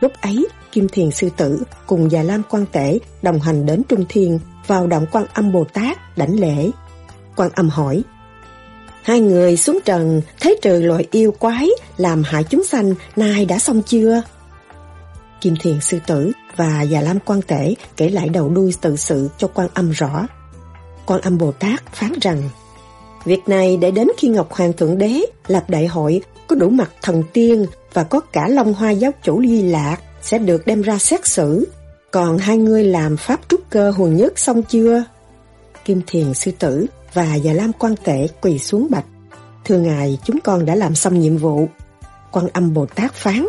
Lúc ấy, Kim Thiền Sư Tử cùng Già Lam Quan Tể đồng hành đến Trung Thiên vào động Quan Âm Bồ Tát đảnh lễ. Quan Âm hỏi, Hai người xuống trần, thấy trừ loại yêu quái, làm hại chúng sanh, nay đã xong chưa? Kim Thiền Sư Tử và Già Lam Quan Tể kể lại đầu đuôi tự sự cho quan âm rõ. Quan âm Bồ Tát phán rằng, Việc này để đến khi Ngọc Hoàng Thượng Đế lập đại hội có đủ mặt thần tiên và có cả Long Hoa giáo chủ ly lạc sẽ được đem ra xét xử. Còn hai người làm pháp trúc cơ hồn nhất xong chưa? Kim Thiền Sư Tử và Già Lam Quan Tể quỳ xuống bạch. Thưa Ngài, chúng con đã làm xong nhiệm vụ. Quan âm Bồ Tát phán,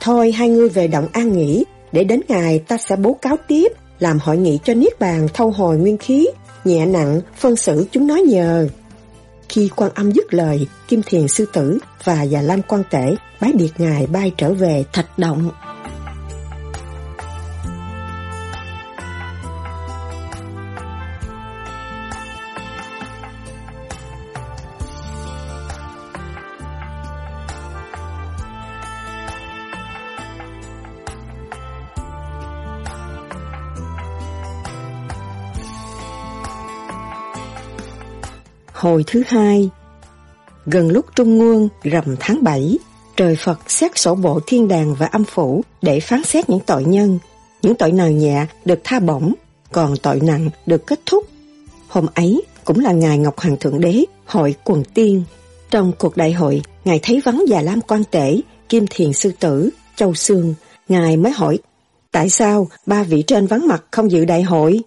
Thôi hai người về động an nghỉ, để đến ngày ta sẽ bố cáo tiếp, làm hội nghị cho Niết Bàn thâu hồi nguyên khí, nhẹ nặng, phân xử chúng nói nhờ. Khi quan âm dứt lời, Kim Thiền Sư Tử và Già Lam Quan Tể bái biệt Ngài bay trở về Thạch Động. Hồi thứ hai Gần lúc trung nguồn rằm tháng 7, trời Phật xét sổ bộ thiên đàng và âm phủ để phán xét những tội nhân. Những tội nào nhẹ được tha bổng, còn tội nặng được kết thúc. Hôm ấy cũng là ngày Ngọc Hoàng Thượng Đế hội quần tiên. Trong cuộc đại hội, Ngài thấy vắng già Lam Quan Tể, Kim Thiền Sư Tử, Châu Sương. Ngài mới hỏi, tại sao ba vị trên vắng mặt không dự đại hội?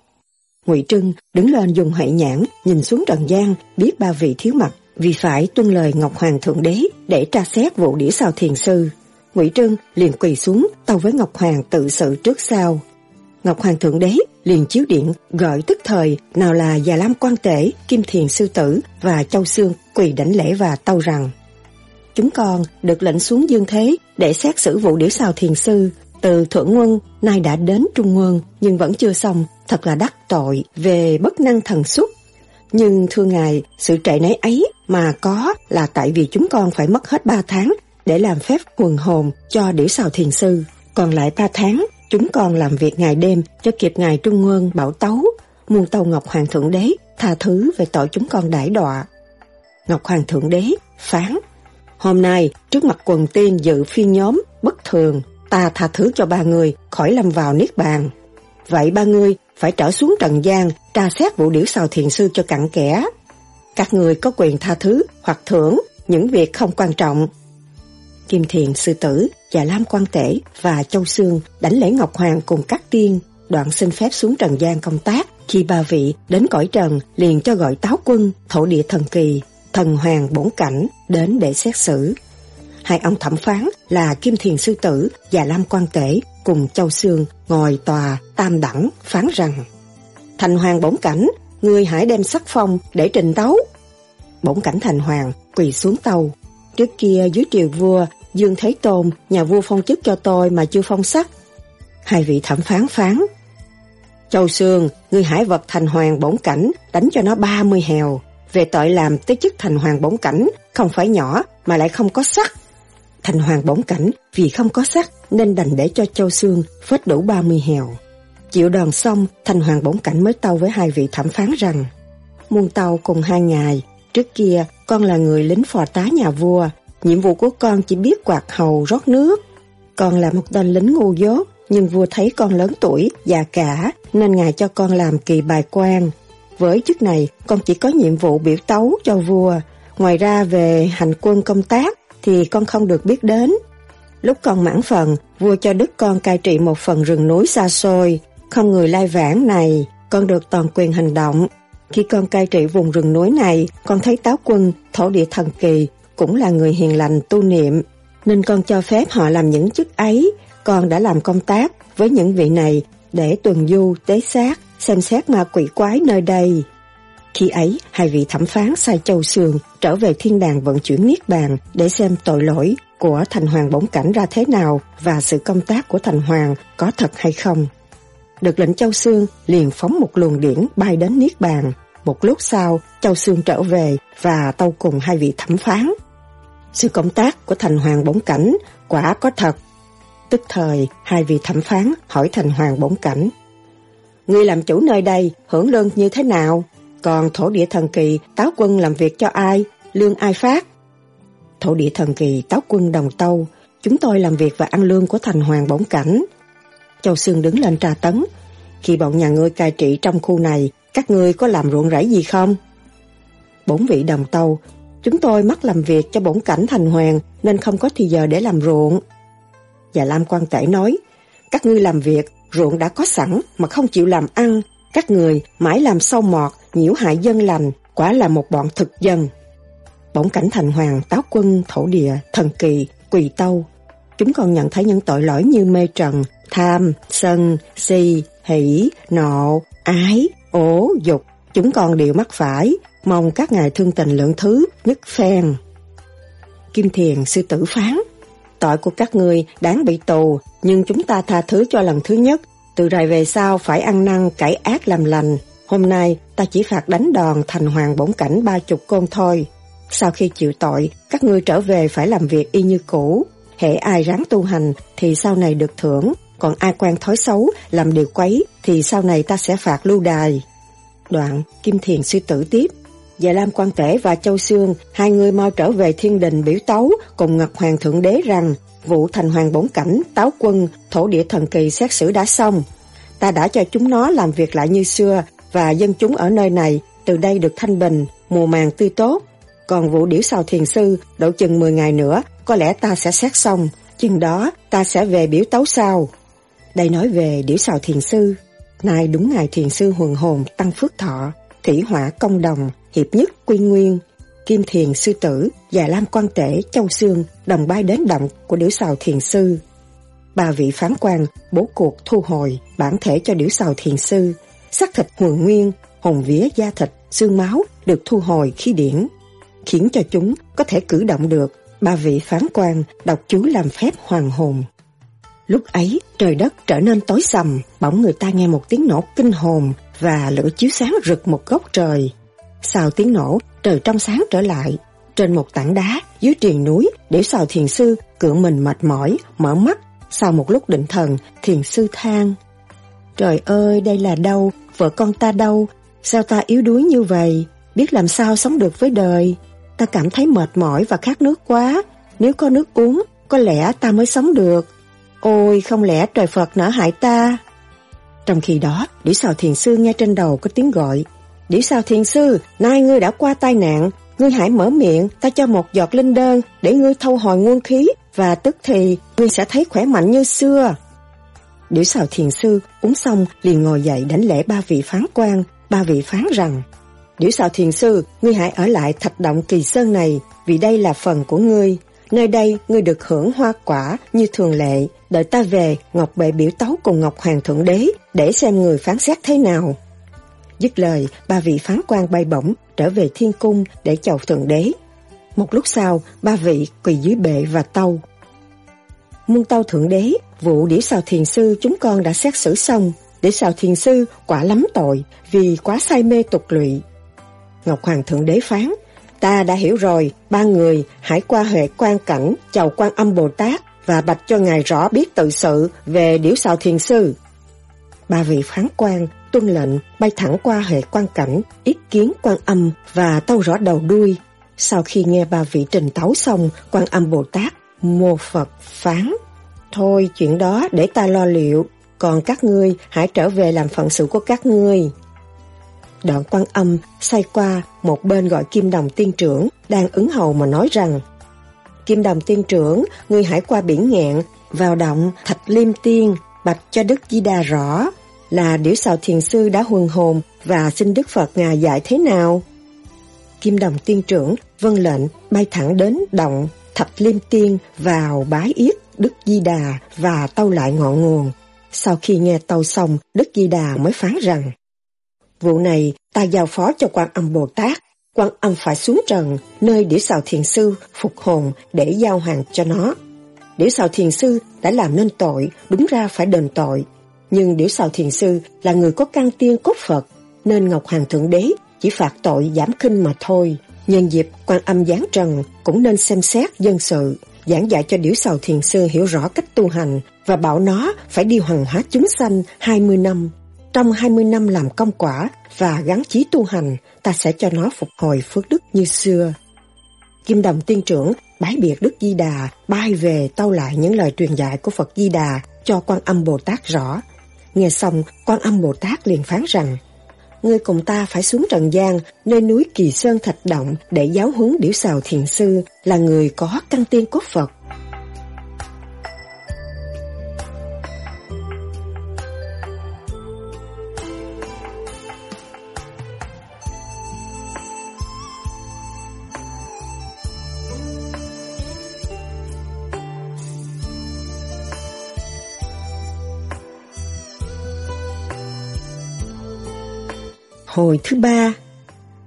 Ngụy Trưng đứng lên dùng hệ nhãn, nhìn xuống trần gian, biết ba vị thiếu mặt vì phải tuân lời Ngọc Hoàng Thượng Đế để tra xét vụ đĩa sao thiền sư. Ngụy Trưng liền quỳ xuống tâu với Ngọc Hoàng tự sự trước sau. Ngọc Hoàng Thượng Đế liền chiếu điện gọi tức thời nào là Già Lam Quan Tể, Kim Thiền Sư Tử và Châu Sương quỳ đảnh lễ và tâu rằng Chúng con được lệnh xuống dương thế để xét xử vụ đĩa sao thiền sư từ Thượng Quân nay đã đến Trung Quân nhưng vẫn chưa xong thật là đắc tội về bất năng thần xuất. Nhưng thưa ngài, sự trệ nấy ấy mà có là tại vì chúng con phải mất hết ba tháng để làm phép quần hồn cho điểu sào thiền sư. Còn lại ba tháng, chúng con làm việc ngày đêm cho kịp ngài Trung Nguyên bảo tấu, muôn tàu Ngọc Hoàng Thượng Đế tha thứ về tội chúng con đãi đọa. Ngọc Hoàng Thượng Đế phán, hôm nay trước mặt quần tiên dự phiên nhóm bất thường, ta tha thứ cho ba người khỏi lâm vào niết bàn. Vậy ba người phải trở xuống trần gian tra xét vụ điểu xào thiền sư cho cặn kẽ. Các người có quyền tha thứ hoặc thưởng những việc không quan trọng. Kim Thiền Sư Tử, và Lam Quan Tể và Châu Sương đánh lễ Ngọc Hoàng cùng các tiên, đoạn xin phép xuống trần gian công tác. Khi ba vị đến cõi trần liền cho gọi táo quân, thổ địa thần kỳ, thần hoàng bổn cảnh đến để xét xử. Hai ông thẩm phán là Kim Thiền Sư Tử và Lam Quan Tể cùng Châu Sương ngồi tòa tam đẳng phán rằng Thành Hoàng bổn cảnh, ngươi hãy đem sắc phong để trình tấu. Bổn cảnh Thành Hoàng quỳ xuống tàu. Trước kia dưới triều vua, Dương Thế Tôn, nhà vua phong chức cho tôi mà chưa phong sắc. Hai vị thẩm phán phán. Châu Sương, ngươi hãy vật Thành Hoàng bổn cảnh, đánh cho nó 30 hèo. Về tội làm tới chức Thành Hoàng bổn cảnh, không phải nhỏ mà lại không có sắc. Thành Hoàng bổn cảnh vì không có sắt nên đành để cho Châu Sương phết đủ 30 hèo. Chịu đòn xong, Thành Hoàng bổn cảnh mới tâu với hai vị thẩm phán rằng Muôn tàu cùng hai ngài, trước kia con là người lính phò tá nhà vua, nhiệm vụ của con chỉ biết quạt hầu rót nước. Con là một tên lính ngu dốt, nhưng vua thấy con lớn tuổi, già cả, nên ngài cho con làm kỳ bài quan. Với chức này, con chỉ có nhiệm vụ biểu tấu cho vua. Ngoài ra về hành quân công tác thì con không được biết đến. Lúc con mãn phần, vua cho đức con cai trị một phần rừng núi xa xôi. Không người lai vãng này, con được toàn quyền hành động. Khi con cai trị vùng rừng núi này, con thấy táo quân, thổ địa thần kỳ, cũng là người hiền lành tu niệm. Nên con cho phép họ làm những chức ấy. Con đã làm công tác với những vị này để tuần du, tế xác, xem xét ma quỷ quái nơi đây. Khi ấy, hai vị thẩm phán sai châu sương trở về thiên đàng vận chuyển niết bàn để xem tội lỗi của thành hoàng bóng cảnh ra thế nào và sự công tác của thành hoàng có thật hay không. Được lệnh Châu Sương liền phóng một luồng điển bay đến Niết Bàn. Một lúc sau, Châu Sương trở về và tâu cùng hai vị thẩm phán. Sự công tác của thành hoàng bóng cảnh quả có thật. Tức thời, hai vị thẩm phán hỏi thành hoàng bóng cảnh. Người làm chủ nơi đây hưởng lương như thế nào? Còn thổ địa thần kỳ, táo quân làm việc cho ai? lương ai phát? Thổ địa thần kỳ táo quân đồng tâu, chúng tôi làm việc và ăn lương của thành hoàng bổn cảnh. Châu Sương đứng lên tra tấn. Khi bọn nhà ngươi cai trị trong khu này, các ngươi có làm ruộng rẫy gì không? Bổn vị đồng tâu, chúng tôi mắc làm việc cho bổn cảnh thành hoàng nên không có thì giờ để làm ruộng. Và Lam quan tể nói, các ngươi làm việc, ruộng đã có sẵn mà không chịu làm ăn, các người mãi làm sâu mọt, nhiễu hại dân lành, quả là một bọn thực dân. Bỗng cảnh thành hoàng, táo quân, thổ địa, thần kỳ, quỳ tâu. Chúng còn nhận thấy những tội lỗi như mê trần, tham, sân, si, hỷ, nộ, ái, ố, dục. Chúng còn đều mắc phải, mong các ngài thương tình lượng thứ, nhất phen. Kim Thiền sư tử phán, tội của các người đáng bị tù, nhưng chúng ta tha thứ cho lần thứ nhất, từ rày về sau phải ăn năn cải ác làm lành. Hôm nay ta chỉ phạt đánh đòn thành hoàng bổn cảnh ba chục côn thôi. Sau khi chịu tội, các ngươi trở về phải làm việc y như cũ. Hệ ai ráng tu hành thì sau này được thưởng, còn ai quen thói xấu, làm điều quấy thì sau này ta sẽ phạt lưu đài. Đoạn, Kim Thiền suy tử tiếp. Và Lam Quan Tể và Châu Sương, hai người mau trở về thiên đình biểu tấu cùng Ngọc Hoàng Thượng Đế rằng vụ thành hoàng bổn cảnh, táo quân, thổ địa thần kỳ xét xử đã xong. Ta đã cho chúng nó làm việc lại như xưa và dân chúng ở nơi này từ đây được thanh bình, mùa màng tươi tốt. Còn vụ điểu sào thiền sư, độ chừng 10 ngày nữa, có lẽ ta sẽ xét xong. Chừng đó, ta sẽ về biểu tấu sau. Đây nói về điểu sào thiền sư. Nay đúng ngày thiền sư huần hồn tăng phước thọ, thủy hỏa công đồng, hiệp nhất quy nguyên, kim thiền sư tử và lam quan tể châu xương đồng bay đến động của điểu sào thiền sư. Ba vị phán quan bố cuộc thu hồi bản thể cho điểu sào thiền sư, xác thịt hồi nguyên, hồn vía da thịt, xương máu được thu hồi khi điển, khiến cho chúng có thể cử động được. Ba vị phán quan đọc chú làm phép hoàng hồn. Lúc ấy, trời đất trở nên tối sầm, bỗng người ta nghe một tiếng nổ kinh hồn và lửa chiếu sáng rực một góc trời. Sau tiếng nổ, trời trong sáng trở lại. Trên một tảng đá, dưới triền núi, để sào thiền sư cưỡng mình mệt mỏi, mở mắt. Sau một lúc định thần, thiền sư than. Trời ơi, đây là đâu? Vợ con ta đâu? Sao ta yếu đuối như vậy? Biết làm sao sống được với đời? Ta cảm thấy mệt mỏi và khát nước quá. Nếu có nước uống, có lẽ ta mới sống được. Ôi, không lẽ trời Phật nỡ hại ta? Trong khi đó, Điểu Sào Thiền Sư nghe trên đầu có tiếng gọi. Điểu Sào Thiền Sư, nay ngươi đã qua tai nạn, ngươi hãy mở miệng, ta cho một giọt linh đơn để ngươi thâu hồi nguồn khí và tức thì ngươi sẽ thấy khỏe mạnh như xưa điểu Sào Thiền Sư uống xong liền ngồi dậy đánh lễ ba vị phán quan, ba vị phán rằng điểu Sào Thiền Sư, ngươi hãy ở lại thạch động kỳ sơn này vì đây là phần của ngươi. Nơi đây ngươi được hưởng hoa quả như thường lệ, đợi ta về Ngọc Bệ biểu tấu cùng Ngọc Hoàng Thượng Đế để xem người phán xét thế nào. Dứt lời, ba vị phán quan bay bổng trở về thiên cung để chầu Thượng Đế. Một lúc sau, ba vị quỳ dưới bệ và tâu. Muôn tâu Thượng Đế, vụ đĩa xào thiền sư chúng con đã xét xử xong. Đĩa xào thiền sư quả lắm tội vì quá say mê tục lụy. Ngọc Hoàng Thượng Đế phán, Ta đã hiểu rồi, ba người hãy qua hệ quan cảnh chầu quan âm Bồ Tát và bạch cho Ngài rõ biết tự sự về điểu xào thiền sư. Ba vị phán quan tuân lệnh bay thẳng qua hệ quan cảnh, ý kiến quan âm và tâu rõ đầu đuôi. Sau khi nghe ba vị trình tấu xong, quan âm Bồ Tát, mô Phật phán. Thôi chuyện đó để ta lo liệu, còn các ngươi hãy trở về làm phận sự của các ngươi. Đoạn quan âm xoay qua một bên gọi Kim Đồng tiên trưởng đang ứng hầu mà nói rằng Kim Đồng tiên trưởng, ngươi hãy qua biển ngạn vào động Thạch Liêm Tiên, bạch cho Đức Di Đà rõ là điểu sào thiền sư đã huần hồn và xin Đức Phật Ngài dạy thế nào. Kim Đồng tiên trưởng vân lệnh bay thẳng đến động thập Liêm Tiên vào bái yết Đức Di Đà và tâu lại ngọn nguồn. Sau khi nghe tâu xong, Đức Di Đà mới phán rằng Vụ này ta giao phó cho quan âm Bồ Tát. Quan âm phải xuống trần, nơi đĩa sào thiền sư phục hồn để giao hàng cho nó. Điểu sào thiền sư đã làm nên tội, đúng ra phải đền tội. Nhưng điểu sào thiền sư là người có căn tiên cốt Phật, nên Ngọc Hoàng Thượng Đế chỉ phạt tội giảm khinh mà thôi. Nhân dịp quan âm giáng trần cũng nên xem xét dân sự, giảng dạy cho điểu sào thiền sư hiểu rõ cách tu hành và bảo nó phải đi hoàng hóa chúng sanh 20 năm trong 20 năm làm công quả và gắn chí tu hành, ta sẽ cho nó phục hồi phước đức như xưa. Kim Đồng tiên trưởng bái biệt Đức Di Đà, bay về tâu lại những lời truyền dạy của Phật Di Đà cho quan âm Bồ Tát rõ. Nghe xong, quan âm Bồ Tát liền phán rằng, Ngươi cùng ta phải xuống Trần gian, nơi núi Kỳ Sơn Thạch Động để giáo huấn Điểu xào Thiền Sư là người có căn tiên cốt Phật. Hồi thứ ba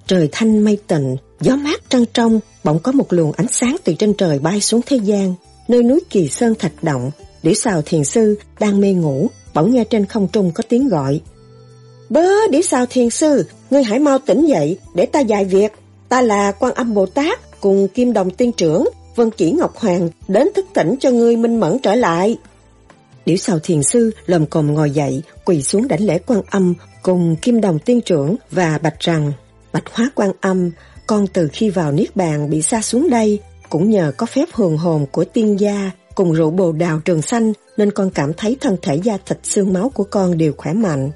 Trời thanh mây tịnh, gió mát trăng trong, bỗng có một luồng ánh sáng từ trên trời bay xuống thế gian. Nơi núi Kỳ Sơn thạch động, Điểu xào thiền sư đang mê ngủ, bỗng nghe trên không trung có tiếng gọi. Bớ Điểu xào thiền sư, ngươi hãy mau tỉnh dậy để ta dạy việc. Ta là quan âm Bồ Tát cùng Kim Đồng Tiên Trưởng, Vân Chỉ Ngọc Hoàng đến thức tỉnh cho ngươi minh mẫn trở lại. Điểu xào thiền sư lầm cồm ngồi dậy, quỳ xuống đảnh lễ quan âm cùng Kim Đồng Tiên Trưởng và bạch rằng Bạch Hóa Quan Âm, con từ khi vào Niết Bàn bị xa xuống đây, cũng nhờ có phép hường hồn của tiên gia cùng rượu bồ đào trường xanh nên con cảm thấy thân thể da thịt xương máu của con đều khỏe mạnh.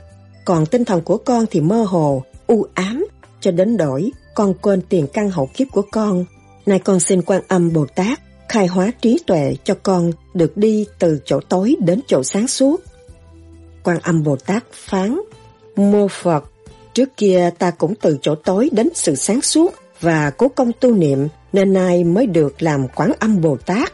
Còn tinh thần của con thì mơ hồ, u ám, cho đến đổi con quên tiền căn hậu kiếp của con. Nay con xin quan âm Bồ Tát khai hóa trí tuệ cho con được đi từ chỗ tối đến chỗ sáng suốt. Quan âm Bồ Tát phán Mô Phật, trước kia ta cũng từ chỗ tối đến sự sáng suốt và cố công tu niệm nên nay mới được làm quán âm Bồ Tát.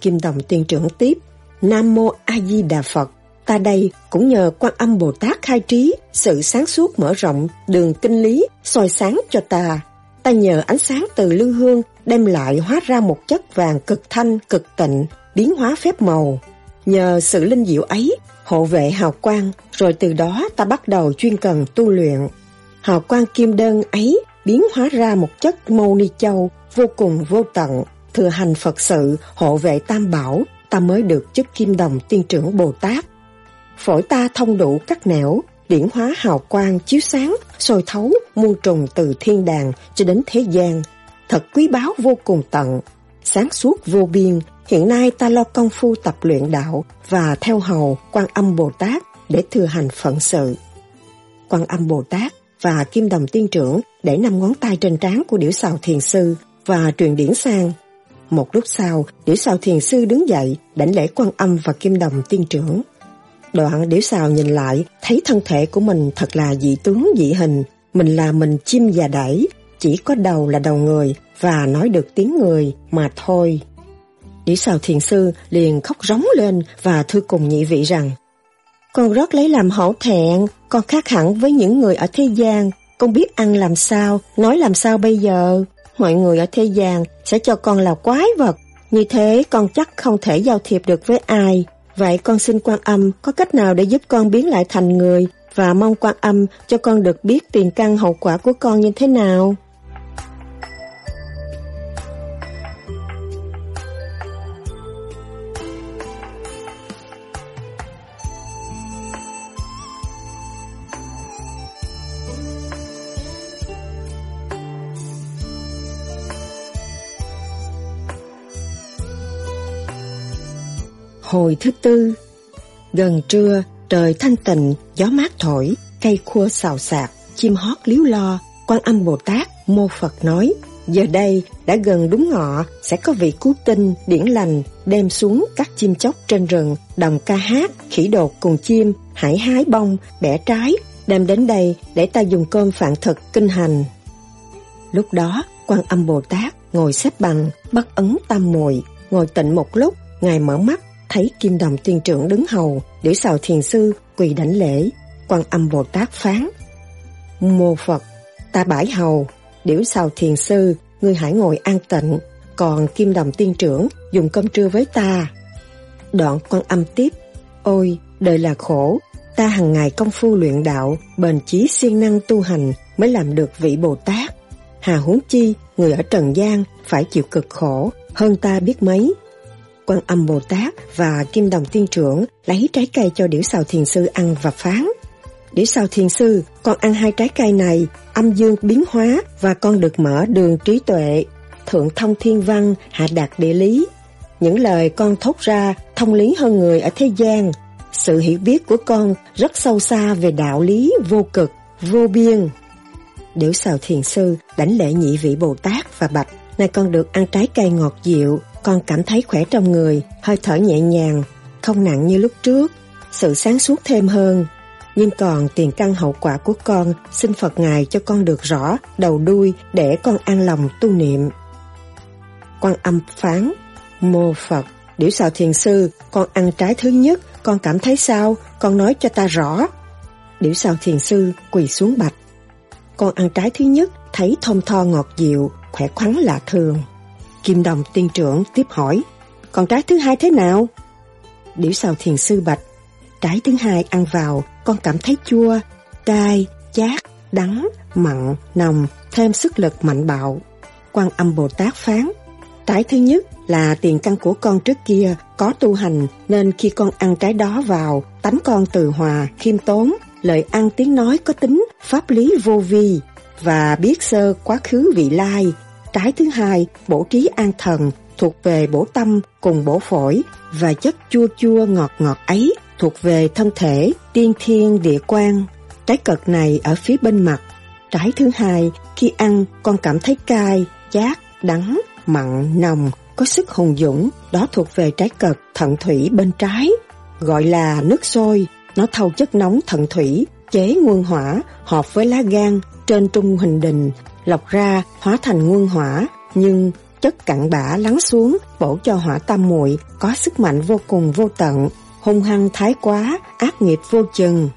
Kim Đồng Tiên trưởng tiếp, Nam Mô A Di Đà Phật, ta đây cũng nhờ quan âm Bồ Tát khai trí, sự sáng suốt mở rộng, đường kinh lý, soi sáng cho ta. Ta nhờ ánh sáng từ lưu hương đem lại hóa ra một chất vàng cực thanh, cực tịnh, biến hóa phép màu. Nhờ sự linh diệu ấy hộ vệ hào quang, rồi từ đó ta bắt đầu chuyên cần tu luyện. Hào quang kim đơn ấy biến hóa ra một chất mâu ni châu vô cùng vô tận, thừa hành Phật sự, hộ vệ tam bảo, ta mới được chức kim đồng tiên trưởng Bồ Tát. Phổi ta thông đủ các nẻo, điển hóa hào quang chiếu sáng, sôi thấu, muôn trùng từ thiên đàng cho đến thế gian. Thật quý báu vô cùng tận, sáng suốt vô biên, Hiện nay ta lo công phu tập luyện đạo và theo hầu quan âm Bồ Tát để thừa hành phận sự. Quan âm Bồ Tát và Kim Đồng Tiên Trưởng để năm ngón tay trên trán của Điểu Sào Thiền Sư và truyền điển sang. Một lúc sau, Điểu Sào Thiền Sư đứng dậy đảnh lễ quan âm và Kim Đồng Tiên Trưởng. Đoạn Điểu Sào nhìn lại, thấy thân thể của mình thật là dị tướng dị hình. Mình là mình chim già đẩy, chỉ có đầu là đầu người và nói được tiếng người mà thôi. Đĩ sào thiền sư liền khóc rống lên và thưa cùng nhị vị rằng Con rất lấy làm hổ thẹn, con khác hẳn với những người ở thế gian, con biết ăn làm sao, nói làm sao bây giờ. Mọi người ở thế gian sẽ cho con là quái vật, như thế con chắc không thể giao thiệp được với ai. Vậy con xin quan âm có cách nào để giúp con biến lại thành người và mong quan âm cho con được biết tiền căn hậu quả của con như thế nào? Hồi thứ tư Gần trưa, trời thanh tịnh, gió mát thổi, cây khua xào xạc, chim hót líu lo, quan âm Bồ Tát, mô Phật nói, giờ đây đã gần đúng ngọ, sẽ có vị cứu tinh, điển lành, đem xuống các chim chóc trên rừng, đồng ca hát, khỉ đột cùng chim, hải hái bông, bẻ trái, đem đến đây để ta dùng cơm phạn thực kinh hành. Lúc đó, quan âm Bồ Tát ngồi xếp bằng, bắt ấn tam muội ngồi tịnh một lúc, Ngài mở mắt, thấy Kim Đồng Tiên Trưởng đứng hầu, để sào thiền sư quỳ đảnh lễ, quan âm Bồ Tát phán. Mô Phật, ta bãi hầu, điểu sào thiền sư, ngươi hãy ngồi an tịnh, còn Kim Đồng Tiên Trưởng dùng cơm trưa với ta. Đoạn quan âm tiếp, ôi, đời là khổ, ta hàng ngày công phu luyện đạo, bền chí siêng năng tu hành mới làm được vị Bồ Tát. Hà huống chi, người ở Trần gian phải chịu cực khổ, hơn ta biết mấy, quan âm Bồ Tát và Kim Đồng Tiên Trưởng lấy trái cây cho Điểu Sào Thiền Sư ăn và phán. Điểu Sào Thiền Sư, con ăn hai trái cây này, âm dương biến hóa và con được mở đường trí tuệ. thượng thông thiên văn, hạ đạt địa lý. Những lời con thốt ra thông lý hơn người ở thế gian. Sự hiểu biết của con rất sâu xa về đạo lý vô cực, vô biên. Điểu sào thiền sư đảnh lễ nhị vị Bồ Tát và bạch, nay con được ăn trái cây ngọt dịu, con cảm thấy khỏe trong người, hơi thở nhẹ nhàng, không nặng như lúc trước, sự sáng suốt thêm hơn. Nhưng còn tiền căn hậu quả của con, xin Phật Ngài cho con được rõ, đầu đuôi, để con an lòng tu niệm. Quan âm phán, mô Phật, điểu xào thiền sư, con ăn trái thứ nhất, con cảm thấy sao, con nói cho ta rõ. Điểu xào thiền sư quỳ xuống bạch. Con ăn trái thứ nhất, thấy thông tho ngọt dịu, khỏe khoắn lạ thường. Kim đồng tiên trưởng tiếp hỏi, còn trái thứ hai thế nào? Điểu sào thiền sư bạch, trái thứ hai ăn vào, con cảm thấy chua, cay, chát, đắng, mặn, nồng, thêm sức lực mạnh bạo. Quan âm Bồ Tát phán, trái thứ nhất là tiền căn của con trước kia có tu hành nên khi con ăn trái đó vào, tánh con từ hòa, khiêm tốn, lời ăn tiếng nói có tính, pháp lý vô vi và biết sơ quá khứ vị lai cái thứ hai, bổ trí an thần, thuộc về bổ tâm cùng bổ phổi và chất chua chua ngọt ngọt ấy thuộc về thân thể tiên thiên địa quan. Trái cật này ở phía bên mặt. Trái thứ hai, khi ăn con cảm thấy cay, chát, đắng, mặn, nồng, có sức hùng dũng, đó thuộc về trái cật thận thủy bên trái, gọi là nước sôi. Nó thâu chất nóng thận thủy, chế nguồn hỏa, hợp với lá gan trên trung hình đình, lọc ra hóa thành nguồn hỏa, nhưng chất cặn bã lắng xuống, bổ cho hỏa tam muội có sức mạnh vô cùng vô tận, hung hăng thái quá, ác nghiệp vô chừng.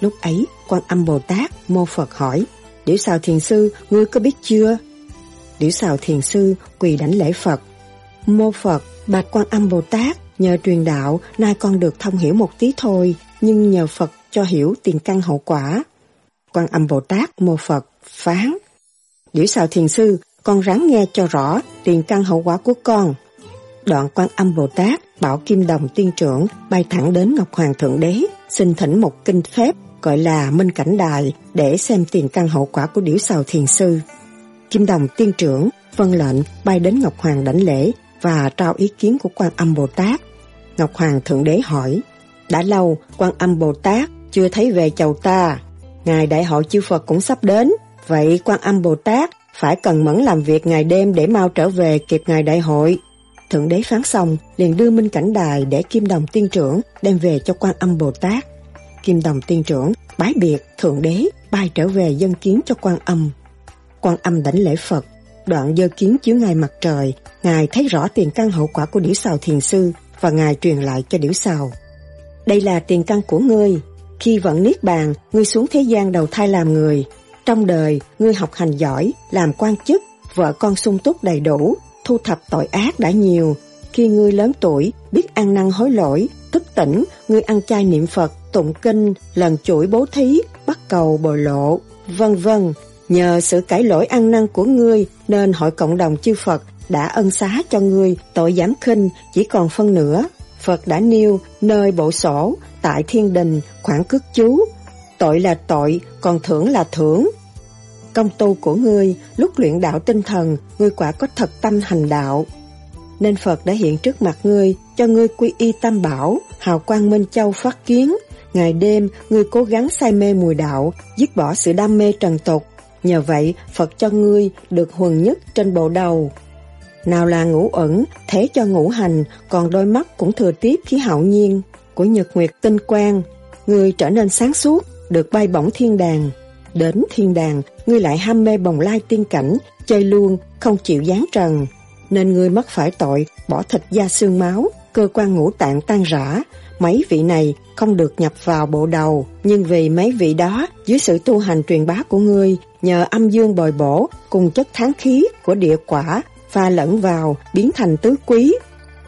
Lúc ấy, quan âm Bồ Tát mô Phật hỏi, Điểu xào thiền sư, ngươi có biết chưa? Điểu xào thiền sư quỳ đảnh lễ Phật. Mô Phật, bạch quan âm Bồ Tát, nhờ truyền đạo, nay con được thông hiểu một tí thôi, nhưng nhờ Phật cho hiểu tiền căn hậu quả. Quan âm Bồ Tát mô Phật phán. Điểu sao thiền sư, con ráng nghe cho rõ tiền căn hậu quả của con. Đoạn quan âm Bồ Tát bảo Kim Đồng tiên trưởng bay thẳng đến Ngọc Hoàng Thượng Đế, xin thỉnh một kinh phép gọi là Minh Cảnh Đài để xem tiền căn hậu quả của điểu sào thiền sư. Kim Đồng tiên trưởng vân lệnh bay đến Ngọc Hoàng đảnh lễ và trao ý kiến của quan âm Bồ Tát. Ngọc Hoàng Thượng Đế hỏi, đã lâu quan âm Bồ Tát chưa thấy về chầu ta, Ngài Đại hội chư Phật cũng sắp đến, vậy quan âm Bồ Tát phải cần mẫn làm việc ngày đêm để mau trở về kịp ngày đại hội. Thượng đế phán xong, liền đưa Minh Cảnh Đài để Kim Đồng Tiên Trưởng đem về cho quan âm Bồ Tát. Kim Đồng Tiên Trưởng bái biệt Thượng đế bay trở về dân kiến cho quan âm. Quan âm đảnh lễ Phật, đoạn dơ kiến chiếu ngài mặt trời, ngài thấy rõ tiền căn hậu quả của điểu xào thiền sư và ngài truyền lại cho điểu xào Đây là tiền căn của ngươi, khi vẫn niết bàn, ngươi xuống thế gian đầu thai làm người. Trong đời, ngươi học hành giỏi, làm quan chức, vợ con sung túc đầy đủ, thu thập tội ác đã nhiều. Khi ngươi lớn tuổi, biết ăn năn hối lỗi, thức tỉnh, ngươi ăn chay niệm Phật, tụng kinh, lần chuỗi bố thí, bắt cầu bồi lộ, vân vân. Nhờ sự cải lỗi ăn năn của ngươi nên hội cộng đồng chư Phật đã ân xá cho ngươi tội giảm khinh chỉ còn phân nửa. Phật đã nêu nơi bộ sổ tại thiên đình khoảng cước chú tội là tội, còn thưởng là thưởng. Công tu của ngươi, lúc luyện đạo tinh thần, ngươi quả có thật tâm hành đạo. Nên Phật đã hiện trước mặt ngươi, cho ngươi quy y tam bảo, hào quang minh châu phát kiến. Ngày đêm, ngươi cố gắng say mê mùi đạo, dứt bỏ sự đam mê trần tục. Nhờ vậy, Phật cho ngươi được huần nhất trên bộ đầu. Nào là ngũ ẩn, thế cho ngũ hành, còn đôi mắt cũng thừa tiếp khí hạo nhiên của nhật nguyệt tinh quang. Người trở nên sáng suốt được bay bổng thiên đàng. Đến thiên đàng, ngươi lại ham mê bồng lai tiên cảnh, chơi luôn, không chịu gián trần. Nên ngươi mất phải tội, bỏ thịt da xương máu, cơ quan ngũ tạng tan rã. Mấy vị này không được nhập vào bộ đầu, nhưng vì mấy vị đó, dưới sự tu hành truyền bá của ngươi, nhờ âm dương bồi bổ, cùng chất tháng khí của địa quả, pha lẫn vào, biến thành tứ quý.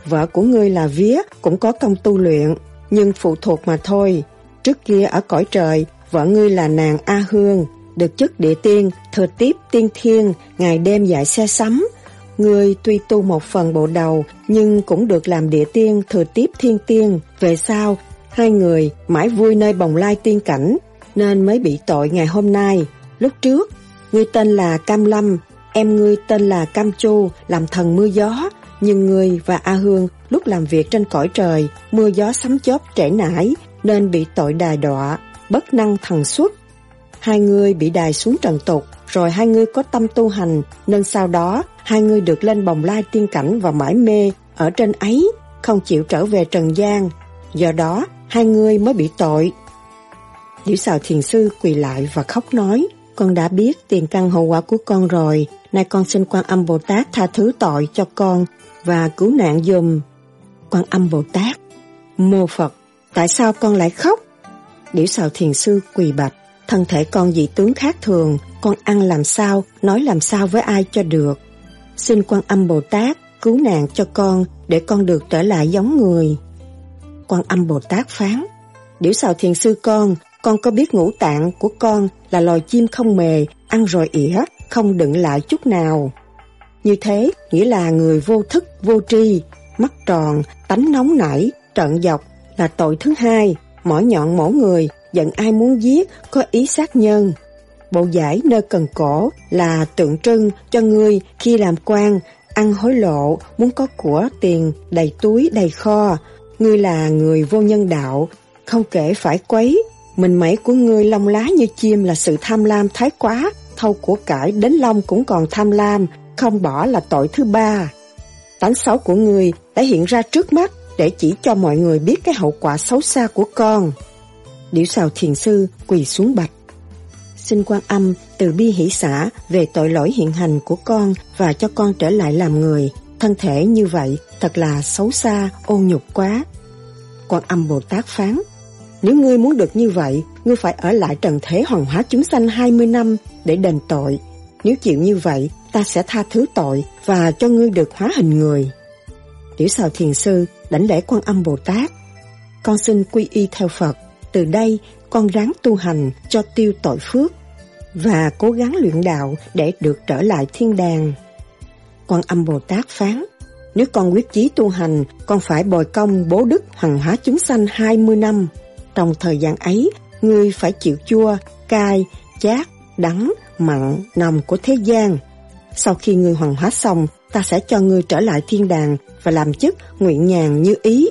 Vợ của ngươi là vía, cũng có công tu luyện, nhưng phụ thuộc mà thôi trước kia ở cõi trời vợ ngươi là nàng A Hương được chức địa tiên thừa tiếp tiên thiên ngày đêm dạy xe sắm Ngươi tuy tu một phần bộ đầu nhưng cũng được làm địa tiên thừa tiếp thiên tiên. Về sau, hai người mãi vui nơi bồng lai tiên cảnh nên mới bị tội ngày hôm nay. Lúc trước, ngươi tên là Cam Lâm, em ngươi tên là Cam Chu, làm thần mưa gió, nhưng ngươi và A Hương lúc làm việc trên cõi trời, mưa gió sấm chớp trễ nải, nên bị tội đài đọa, bất năng thần xuất. Hai người bị đài xuống trần tục, rồi hai người có tâm tu hành, nên sau đó hai người được lên bồng lai tiên cảnh và mãi mê ở trên ấy, không chịu trở về trần gian. Do đó, hai người mới bị tội. Điểu xào thiền sư quỳ lại và khóc nói, con đã biết tiền căn hậu quả của con rồi, nay con xin quan âm Bồ Tát tha thứ tội cho con và cứu nạn dùm. Quan âm Bồ Tát, mô Phật, tại sao con lại khóc? Điểu xào thiền sư quỳ bạch, thân thể con dị tướng khác thường, con ăn làm sao, nói làm sao với ai cho được. Xin quan âm Bồ Tát cứu nạn cho con để con được trở lại giống người. Quan âm Bồ Tát phán, Điểu xào thiền sư con, con có biết ngũ tạng của con là loài chim không mề, ăn rồi ỉa, không đựng lại chút nào. Như thế nghĩa là người vô thức, vô tri, mắt tròn, tánh nóng nảy, trận dọc là tội thứ hai, mỏ nhọn mổ người, giận ai muốn giết, có ý sát nhân. Bộ giải nơi cần cổ là tượng trưng cho ngươi khi làm quan, ăn hối lộ, muốn có của tiền, đầy túi, đầy kho. Ngươi là người vô nhân đạo, không kể phải quấy. Mình mẩy của ngươi lông lá như chim là sự tham lam thái quá, thâu của cải đến lông cũng còn tham lam, không bỏ là tội thứ ba. Tánh xấu của ngươi đã hiện ra trước mắt để chỉ cho mọi người biết cái hậu quả xấu xa của con. Điểu xào thiền sư quỳ xuống bạch. Xin quan âm từ bi hỷ xã về tội lỗi hiện hành của con và cho con trở lại làm người. Thân thể như vậy thật là xấu xa, ô nhục quá. Quan âm Bồ Tát phán, nếu ngươi muốn được như vậy, ngươi phải ở lại trần thế hoàng hóa chúng sanh 20 năm để đền tội. Nếu chịu như vậy, ta sẽ tha thứ tội và cho ngươi được hóa hình người. Tiểu xào thiền sư đảnh lễ quan âm Bồ Tát. Con xin quy y theo Phật. Từ đây, con ráng tu hành cho tiêu tội phước và cố gắng luyện đạo để được trở lại thiên đàng. Quan âm Bồ Tát phán, nếu con quyết chí tu hành, con phải bồi công bố đức hằng hóa chúng sanh 20 năm. Trong thời gian ấy, ngươi phải chịu chua, cay, chát, đắng, mặn, nồng của thế gian. Sau khi ngươi hoàn hóa xong, ta sẽ cho ngươi trở lại thiên đàng và làm chức nguyện nhàn như ý.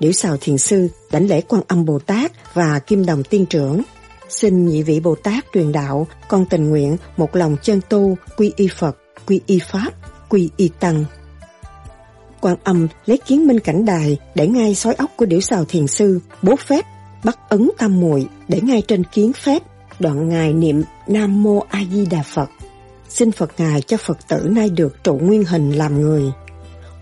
Điểu xào thiền sư đảnh lễ quan âm Bồ Tát và kim đồng tiên trưởng. Xin nhị vị Bồ Tát truyền đạo, con tình nguyện một lòng chân tu, quy y Phật, quy y Pháp, quy y Tăng. Quan âm lấy kiến minh cảnh đài để ngay sói ốc của điểu xào thiền sư, bố phép, bắt ấn tam muội để ngay trên kiến phép, đoạn ngài niệm Nam Mô A Di Đà Phật. Xin Phật Ngài cho Phật tử nay được trụ nguyên hình làm người.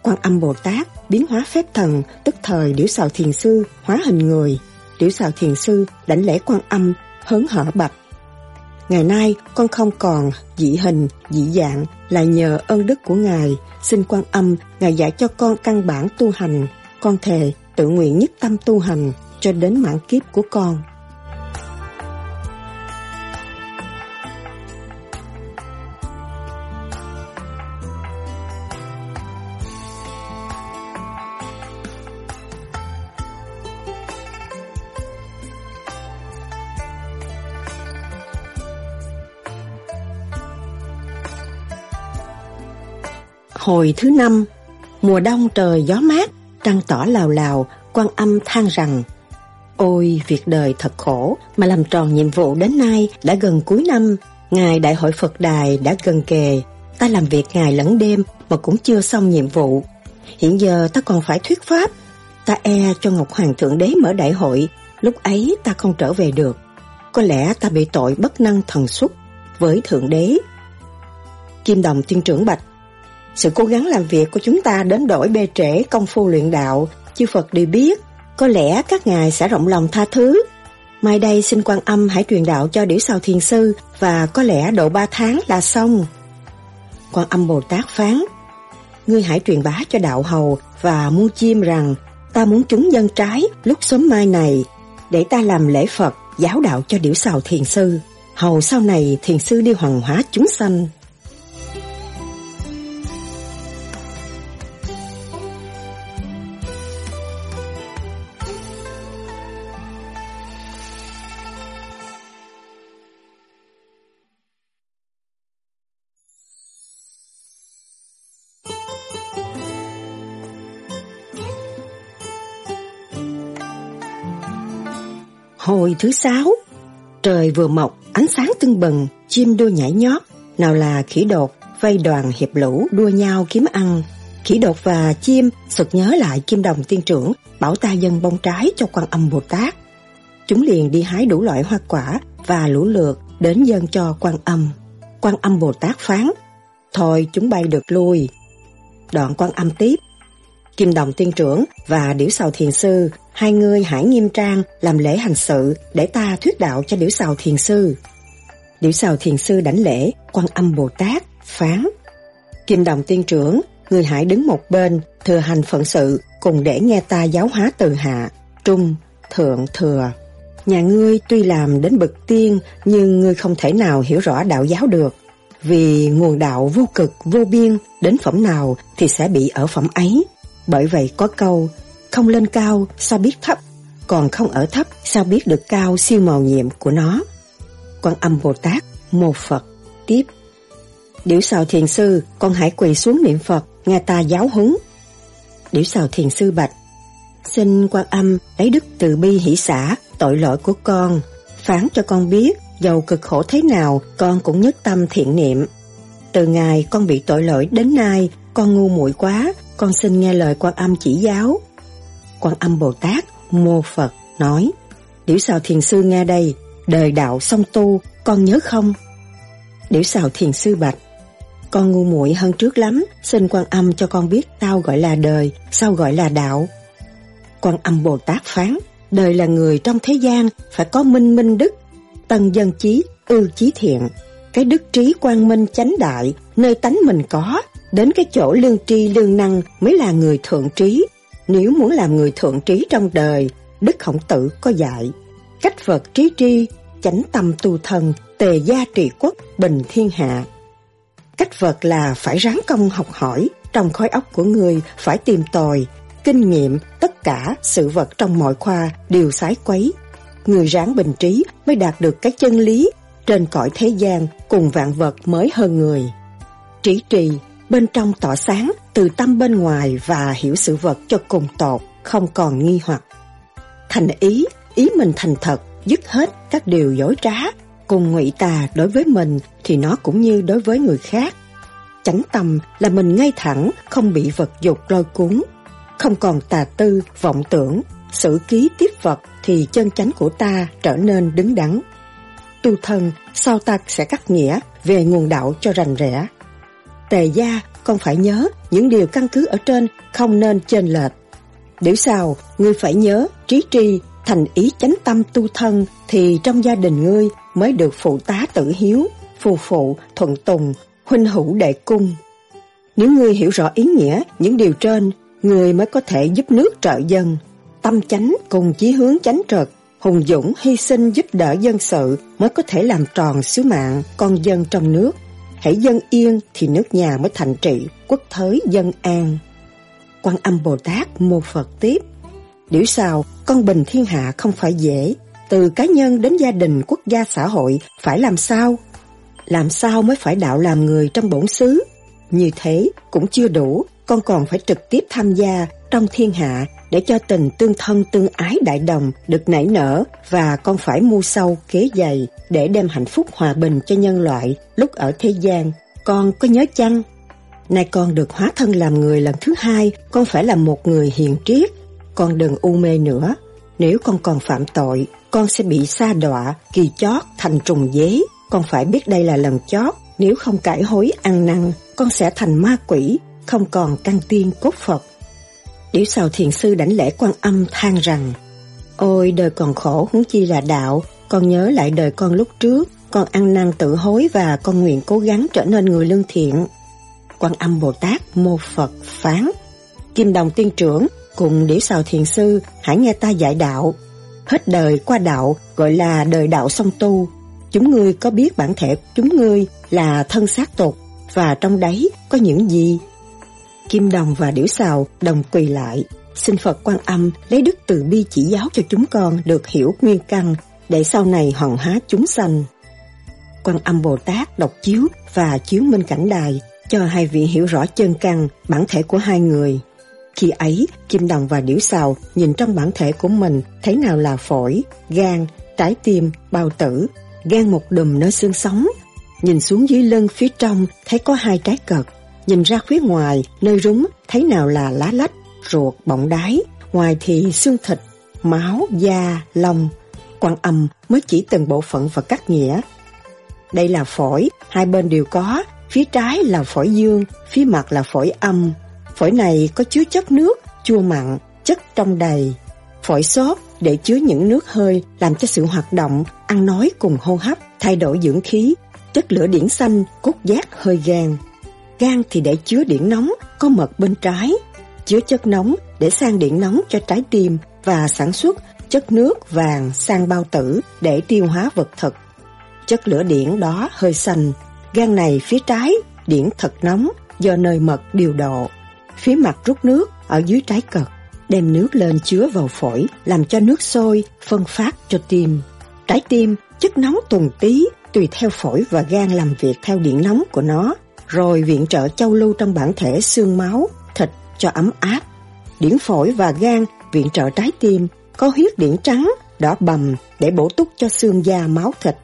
Quan âm Bồ Tát biến hóa phép thần, tức thời điểu xào thiền sư hóa hình người. Điểu xào thiền sư đảnh lễ quan âm, hớn hở bạch. Ngày nay con không còn dị hình, dị dạng là nhờ ơn đức của Ngài. Xin quan âm, Ngài dạy cho con căn bản tu hành. Con thề tự nguyện nhất tâm tu hành cho đến mãn kiếp của con. Hồi thứ năm, mùa đông trời gió mát, trăng tỏ lào lào, quan âm than rằng Ôi, việc đời thật khổ, mà làm tròn nhiệm vụ đến nay đã gần cuối năm, Ngài Đại hội Phật Đài đã gần kề, ta làm việc ngày lẫn đêm mà cũng chưa xong nhiệm vụ. Hiện giờ ta còn phải thuyết pháp, ta e cho Ngọc Hoàng Thượng Đế mở đại hội, lúc ấy ta không trở về được. Có lẽ ta bị tội bất năng thần xuất với Thượng Đế. Kim Đồng Tiên trưởng Bạch sự cố gắng làm việc của chúng ta đến đổi bê trễ công phu luyện đạo, chư Phật đều biết, có lẽ các ngài sẽ rộng lòng tha thứ. Mai đây xin quan âm hãy truyền đạo cho điểu sào thiền sư và có lẽ độ ba tháng là xong. Quan âm Bồ Tát phán, ngươi hãy truyền bá cho đạo hầu và muôn chim rằng ta muốn chúng dân trái lúc sớm mai này để ta làm lễ Phật giáo đạo cho điểu sào thiền sư. Hầu sau này thiền sư đi hoàng hóa chúng sanh. Hồi thứ sáu, trời vừa mọc, ánh sáng tưng bừng, chim đua nhảy nhót, nào là khỉ đột, vây đoàn hiệp lũ đua nhau kiếm ăn. Khỉ đột và chim sực nhớ lại kim đồng tiên trưởng, bảo ta dân bông trái cho quan âm Bồ Tát. Chúng liền đi hái đủ loại hoa quả và lũ lượt đến dân cho quan âm. Quan âm Bồ Tát phán, thôi chúng bay được lui. Đoạn quan âm tiếp, Kim Đồng Tiên Trưởng và Điểu Sào Thiền Sư, hai người hãy nghiêm trang làm lễ hành sự để ta thuyết đạo cho Điểu Sào Thiền Sư. Điểu Sào Thiền Sư đảnh lễ, quan âm Bồ Tát, phán. Kim Đồng Tiên Trưởng, người hãy đứng một bên, thừa hành phận sự, cùng để nghe ta giáo hóa từ hạ, trung, thượng, thừa. Nhà ngươi tuy làm đến bậc tiên, nhưng ngươi không thể nào hiểu rõ đạo giáo được. Vì nguồn đạo vô cực, vô biên, đến phẩm nào thì sẽ bị ở phẩm ấy. Bởi vậy có câu, không lên cao sao biết thấp, còn không ở thấp sao biết được cao siêu màu nhiệm của nó. Quan âm Bồ Tát, một Phật, tiếp. Điểu sào thiền sư, con hãy quỳ xuống niệm Phật, nghe ta giáo huấn. Điểu sào thiền sư bạch, xin quan âm lấy đức từ bi hỷ xã tội lỗi của con, phán cho con biết dầu cực khổ thế nào con cũng nhất tâm thiện niệm. Từ ngày con bị tội lỗi đến nay, con ngu muội quá, con xin nghe lời quan âm chỉ giáo. Quan âm Bồ Tát, mô Phật, nói, Điểu xào thiền sư nghe đây, đời đạo song tu, con nhớ không? Điểu xào thiền sư bạch, con ngu muội hơn trước lắm, xin quan âm cho con biết sao gọi là đời, sao gọi là đạo. Quan âm Bồ Tát phán, đời là người trong thế gian phải có minh minh đức, tân dân chí, ưu chí thiện. Cái đức trí quang minh chánh đại, nơi tánh mình có, đến cái chỗ lương tri lương năng mới là người thượng trí. Nếu muốn làm người thượng trí trong đời, Đức Khổng Tử có dạy, cách vật trí tri, chánh tâm tu thân, tề gia trị quốc, bình thiên hạ. Cách vật là phải ráng công học hỏi, trong khối óc của người phải tìm tòi, kinh nghiệm, tất cả sự vật trong mọi khoa đều sái quấy. Người ráng bình trí mới đạt được cái chân lý, trên cõi thế gian cùng vạn vật mới hơn người. Trí trì, bên trong tỏ sáng, từ tâm bên ngoài và hiểu sự vật cho cùng tột, không còn nghi hoặc. Thành ý, ý mình thành thật, dứt hết các điều dối trá, cùng ngụy tà đối với mình thì nó cũng như đối với người khác. Chánh tâm là mình ngay thẳng, không bị vật dục lôi cuốn, không còn tà tư, vọng tưởng, xử ký tiếp vật thì chân chánh của ta trở nên đứng đắn. Tu thân, sau ta sẽ cắt nghĩa về nguồn đạo cho rành rẽ. Tề gia, con phải nhớ những điều căn cứ ở trên không nên chênh lệch. Nếu sao, ngươi phải nhớ trí tri, thành ý chánh tâm tu thân thì trong gia đình ngươi mới được phụ tá tử hiếu, phù phụ, thuận tùng, huynh hữu đệ cung. Nếu ngươi hiểu rõ ý nghĩa những điều trên, người mới có thể giúp nước trợ dân. Tâm chánh cùng chí hướng chánh trực, hùng dũng hy sinh giúp đỡ dân sự mới có thể làm tròn sứ mạng con dân trong nước. Hãy dân yên thì nước nhà mới thành trị, quốc thới dân an. Quan âm Bồ Tát mô Phật tiếp. Điểu sao, con bình thiên hạ không phải dễ. Từ cá nhân đến gia đình, quốc gia, xã hội, phải làm sao? Làm sao mới phải đạo làm người trong bổn xứ? Như thế cũng chưa đủ, con còn phải trực tiếp tham gia trong thiên hạ để cho tình tương thân tương ái đại đồng được nảy nở và con phải mua sâu kế dày để đem hạnh phúc hòa bình cho nhân loại lúc ở thế gian. Con có nhớ chăng? Nay con được hóa thân làm người lần thứ hai, con phải là một người hiền triết. Con đừng u mê nữa. Nếu con còn phạm tội, con sẽ bị sa đọa, kỳ chót, thành trùng dế. Con phải biết đây là lần chót. Nếu không cải hối ăn năn, con sẽ thành ma quỷ, không còn căn tiên cốt Phật. Tiểu sào thiền sư đảnh lễ quan âm than rằng, Ôi, đời còn khổ huống chi là đạo Con nhớ lại đời con lúc trước, Con ăn năn tự hối và con nguyện cố gắng trở nên người lương thiện. Quan âm Bồ Tát mô Phật phán, Kim đồng tiên trưởng, cùng điểu sào thiền sư, hãy nghe ta dạy đạo. Hết đời qua đạo, gọi là đời đạo song tu. Chúng ngươi có biết bản thể chúng ngươi là thân xác tục Và trong đấy có những gì? Kim Đồng và Điểu Sào đồng quỳ lại, xin Phật quan âm lấy đức từ bi chỉ giáo cho chúng con được hiểu nguyên căn để sau này hòn há chúng sanh. Quan âm Bồ Tát đọc chiếu và chiếu minh cảnh đài cho hai vị hiểu rõ chân căn, bản thể của hai người. Khi ấy, Kim Đồng và Điểu Sào nhìn trong bản thể của mình thấy nào là phổi, gan, trái tim, bao tử, gan một đùm nơi xương sống. Nhìn xuống dưới lưng phía trong thấy có hai trái cật. Nhìn ra phía ngoài, nơi rúng thấy nào là lá lách, ruột, bọng đái. Ngoài thì xương thịt, máu, da, lông. Quan âm mới chỉ từng bộ phận và cắt nghĩa. Đây là phổi, hai bên đều có. Phía trái là phổi dương, phía mặt là phổi âm. Phổi này có chứa chất nước, chua mặn, chất trong đầy. Phổi xốp để chứa những nước hơi làm cho sự hoạt động, ăn nói cùng hô hấp, thay đổi dưỡng khí, chất lửa điển xanh, cốt giác hơi gan. Gan thì để chứa điện nóng, có mật bên trái, chứa chất nóng để sang điện nóng cho trái tim và sản xuất chất nước vàng sang bao tử để tiêu hóa vật thực. Chất lửa điển đó hơi xanh, gan này phía trái, điển thật nóng do nơi mật điều độ. Phía mặt rút nước ở dưới trái cật, đem nước lên chứa vào phổi làm cho nước sôi phân phát cho tim. Trái tim chất nóng tuần tí tùy theo phổi và gan làm việc theo điện nóng của nó, rồi viện trợ châu lưu trong bản thể xương máu, thịt cho ấm áp. Điển phổi và gan viện trợ trái tim có huyết điển trắng, đỏ bầm để bổ túc cho xương da máu thịt.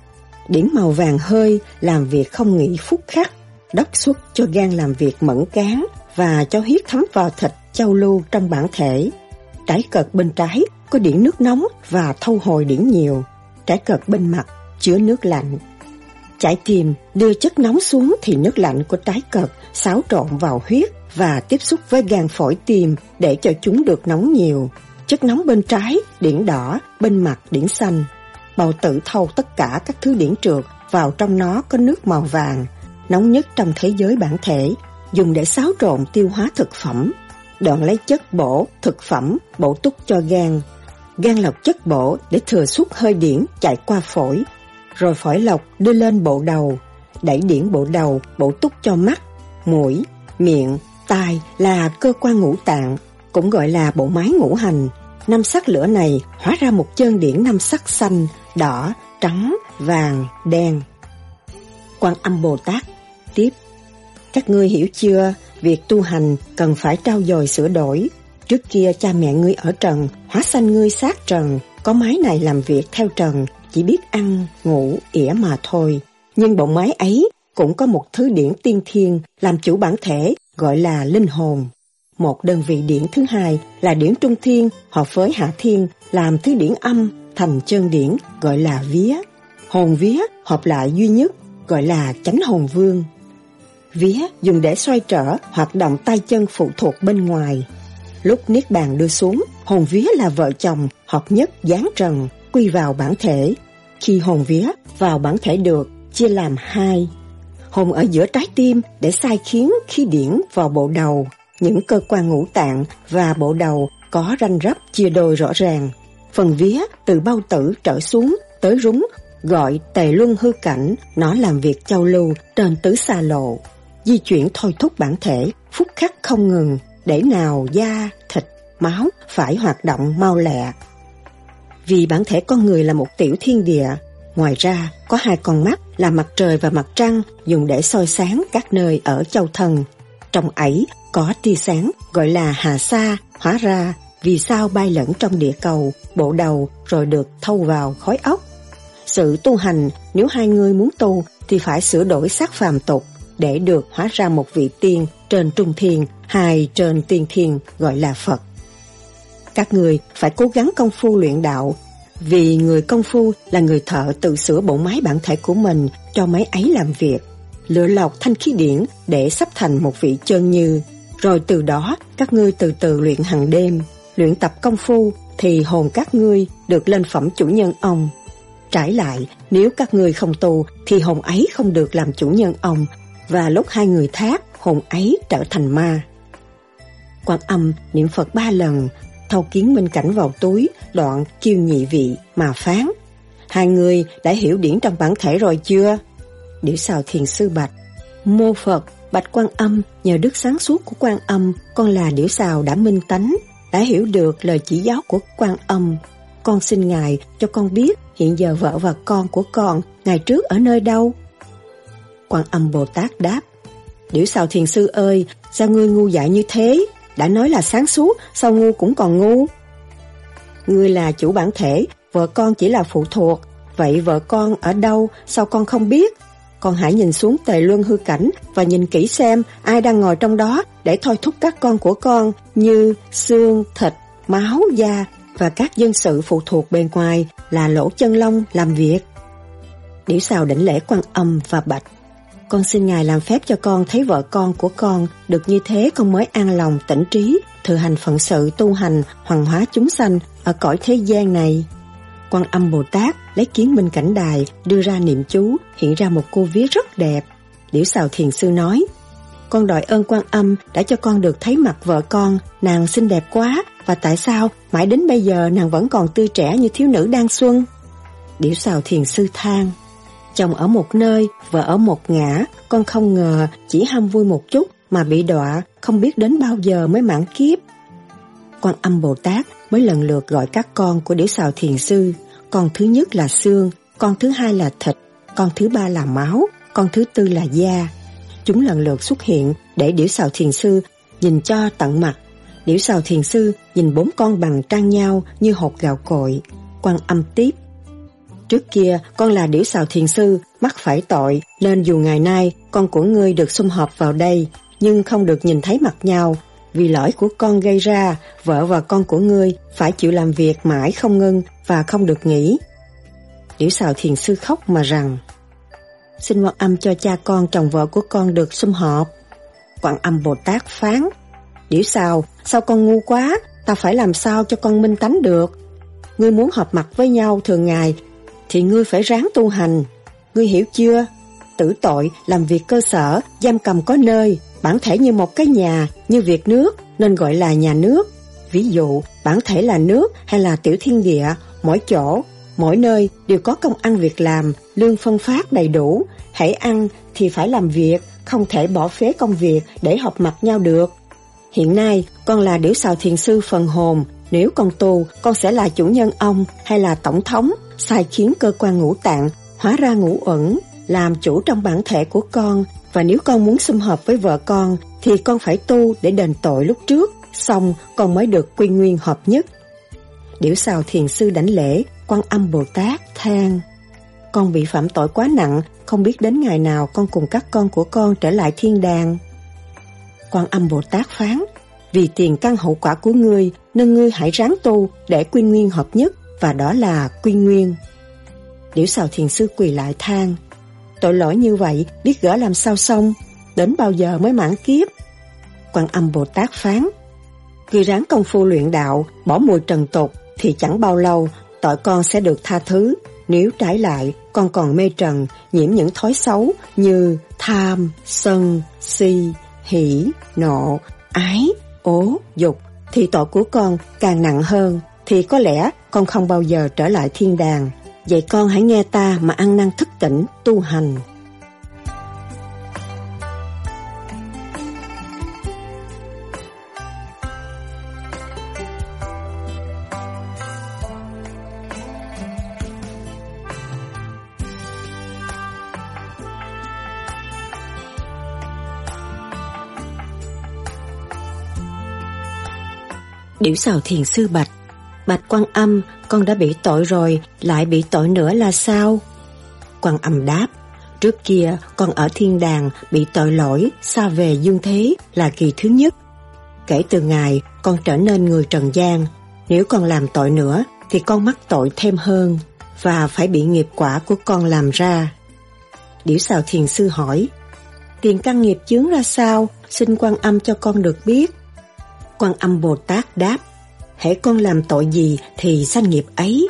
Điển màu vàng hơi làm việc không nghỉ phút khắc, đốc xuất cho gan làm việc mẫn cán và cho huyết thấm vào thịt châu lưu trong bản thể. Trái cật bên trái có điển nước nóng và thâu hồi điển nhiều. Trái cật bên mặt chứa nước lạnh chải kìm đưa chất nóng xuống thì nước lạnh của trái cật xáo trộn vào huyết và tiếp xúc với gan phổi tim để cho chúng được nóng nhiều. Chất nóng bên trái, điển đỏ, bên mặt điển xanh. Bào tử thâu tất cả các thứ điển trượt vào trong nó có nước màu vàng, nóng nhất trong thế giới bản thể, dùng để xáo trộn tiêu hóa thực phẩm. Đoạn lấy chất bổ, thực phẩm, bổ túc cho gan. Gan lọc chất bổ để thừa suốt hơi điển chạy qua phổi. Rồi phổi lọc đưa lên bộ đầu, đẩy điển bộ đầu, bổ túc cho mắt, mũi, miệng, tai là cơ quan ngũ tạng, cũng gọi là bộ máy ngũ hành. Năm sắc lửa này hóa ra một chân điển năm sắc xanh, đỏ, trắng, vàng, đen. Quan âm Bồ Tát tiếp Các ngươi hiểu chưa, việc tu hành cần phải trao dồi sửa đổi. Trước kia cha mẹ ngươi ở trần, hóa sanh ngươi sát trần, có máy này làm việc theo trần, chỉ biết ăn, ngủ, ỉa mà thôi. Nhưng bộ máy ấy cũng có một thứ điển tiên thiên làm chủ bản thể gọi là linh hồn. Một đơn vị điển thứ hai là điển trung thiên hợp với hạ thiên làm thứ điển âm thành chân điển gọi là vía. Hồn vía hợp lại duy nhất gọi là chánh hồn vương. Vía dùng để xoay trở hoạt động tay chân phụ thuộc bên ngoài. Lúc Niết Bàn đưa xuống, hồn vía là vợ chồng hợp nhất dáng trần, quy vào bản thể. Khi hồn vía vào bản thể được, chia làm hai. Hồn ở giữa trái tim để sai khiến khi điển vào bộ đầu, những cơ quan ngũ tạng và bộ đầu có ranh rắp chia đôi rõ ràng. Phần vía từ bao tử trở xuống tới rúng gọi tề luân hư cảnh, nó làm việc châu lưu trên tứ xa lộ. Di chuyển thôi thúc bản thể, phút khắc không ngừng, để nào da, thịt, máu phải hoạt động mau lẹ. Vì bản thể con người là một tiểu thiên địa, ngoài ra có hai con mắt là mặt trời và mặt trăng dùng để soi sáng các nơi ở châu thần. Trong ấy có tia sáng gọi là hà sa, hóa ra vì sao bay lẫn trong địa cầu, bộ đầu rồi được thâu vào khói ốc. Sự tu hành nếu hai người muốn tu thì phải sửa đổi xác phàm tục để được hóa ra một vị tiên trên trung thiên, hai trên tiên thiên gọi là Phật. Các người phải cố gắng công phu luyện đạo vì người công phu là người thợ tự sửa bộ máy bản thể của mình cho máy ấy làm việc, lựa lọc thanh khí điển để sắp thành một vị chân như. Rồi từ đó các ngươi từ từ luyện hàng đêm, luyện tập công phu thì hồn các ngươi được lên phẩm chủ nhân ông. Trải lại, nếu các ngươi không tu thì hồn ấy không được làm chủ nhân ông và lúc hai người thác, hồn ấy trở thành ma. Quan âm niệm Phật ba lần, thâu kiến minh cảnh vào túi, đoạn kiêu nhị vị mà phán. Hai người đã hiểu điển trong bản thể rồi chưa? Điểu xào thiền sư bạch. Mô Phật, bạch quan âm, nhờ đức sáng suốt của quan âm, con là điểu xào đã minh tánh, đã hiểu được lời chỉ giáo của quan âm. Con xin Ngài cho con biết hiện giờ vợ và con của con ngày trước ở nơi đâu? Quan âm Bồ Tát đáp, Điểu xào thiền sư ơi, sao ngươi ngu dại như thế? Đã nói là sáng suốt, sao ngu cũng còn ngu. Ngươi là chủ bản thể, vợ con chỉ là phụ thuộc. Vậy vợ con ở đâu, sao con không biết? Con hãy nhìn xuống tề luân hư cảnh và nhìn kỹ xem ai đang ngồi trong đó để thôi thúc các con của con như xương, thịt, máu, da và các dân sự phụ thuộc bên ngoài là lỗ chân lông làm việc. Điểu xào đỉnh lễ quan âm và bạch con xin Ngài làm phép cho con thấy vợ con của con được như thế con mới an lòng tỉnh trí, thực hành phận sự tu hành, hoàng hóa chúng sanh ở cõi thế gian này. Quan âm Bồ Tát lấy kiến minh cảnh đài đưa ra niệm chú hiện ra một cô vía rất đẹp. Liễu xào thiền sư nói Con đòi ơn quan âm đã cho con được thấy mặt vợ con, nàng xinh đẹp quá và tại sao mãi đến bây giờ nàng vẫn còn tươi trẻ như thiếu nữ đang xuân? Điểu xào thiền sư than Chồng ở một nơi, vợ ở một ngã, con không ngờ chỉ ham vui một chút mà bị đọa, không biết đến bao giờ mới mãn kiếp. Quan âm Bồ Tát mới lần lượt gọi các con của Điểu Sào Thiền Sư. Con thứ nhất là xương, con thứ hai là thịt, con thứ ba là máu, con thứ tư là da. Chúng lần lượt xuất hiện để Điểu Sào Thiền Sư nhìn cho tận mặt. Điểu Sào Thiền Sư nhìn bốn con bằng trang nhau như hột gạo cội. Quan âm tiếp Trước kia con là điểu xào thiền sư, mắc phải tội, nên dù ngày nay con của ngươi được xung họp vào đây, nhưng không được nhìn thấy mặt nhau. Vì lỗi của con gây ra, vợ và con của ngươi phải chịu làm việc mãi không ngưng và không được nghỉ. Điểu xào thiền sư khóc mà rằng, Xin quan âm cho cha con chồng vợ của con được xung họp. Quan âm Bồ Tát phán, Điểu xào, sao con ngu quá, ta phải làm sao cho con minh tánh được? Ngươi muốn họp mặt với nhau thường ngày thì ngươi phải ráng tu hành. Ngươi hiểu chưa? Tử tội, làm việc cơ sở, giam cầm có nơi, bản thể như một cái nhà, như việc nước, nên gọi là nhà nước. Ví dụ, bản thể là nước hay là tiểu thiên địa, mỗi chỗ, mỗi nơi đều có công ăn việc làm, lương phân phát đầy đủ. Hãy ăn thì phải làm việc, không thể bỏ phế công việc để học mặt nhau được. Hiện nay, con là điểu xào thiền sư phần hồn, nếu con tu, con sẽ là chủ nhân ông hay là tổng thống, sai khiến cơ quan ngũ tạng hóa ra ngũ ẩn, làm chủ trong bản thể của con và nếu con muốn xung hợp với vợ con thì con phải tu để đền tội lúc trước, xong con mới được quy nguyên hợp nhất. Điểu xào thiền sư đảnh lễ, quan âm Bồ Tát than. Con bị phạm tội quá nặng, không biết đến ngày nào con cùng các con của con trở lại thiên đàng. Quan âm Bồ Tát phán, vì tiền căn hậu quả của ngươi nên ngươi hãy ráng tu để quy nguyên hợp nhất và đó là quy nguyên. Liễu xào thiền sư quỳ lại than Tội lỗi như vậy biết gỡ làm sao xong Đến bao giờ mới mãn kiếp? Quan âm Bồ Tát phán người ráng công phu luyện đạo Bỏ mùi trần tục Thì chẳng bao lâu tội con sẽ được tha thứ. Nếu trái lại con còn mê trần Nhiễm những thói xấu Như tham, sân, si, hỉ, nộ, ái, ố, dục Thì tội của con càng nặng hơn. Thì có lẽ con không bao giờ trở lại thiên đàng. Vậy con hãy nghe ta mà ăn năn thức tỉnh, tu hành. Điểu xào thiền sư bạch Bạch quan âm, con đã bị tội rồi, lại bị tội nữa là sao? Quan âm đáp, trước kia con ở thiên đàng bị tội lỗi, xa về dương thế là kỳ thứ nhất. Kể từ ngày con trở nên người trần gian, nếu con làm tội nữa thì con mắc tội thêm hơn và phải bị nghiệp quả của con làm ra. Điểu xào thiền sư hỏi, tiền căn nghiệp chướng ra sao, xin quan âm cho con được biết. Quan âm Bồ Tát đáp, hễ con làm tội gì thì sanh nghiệp ấy.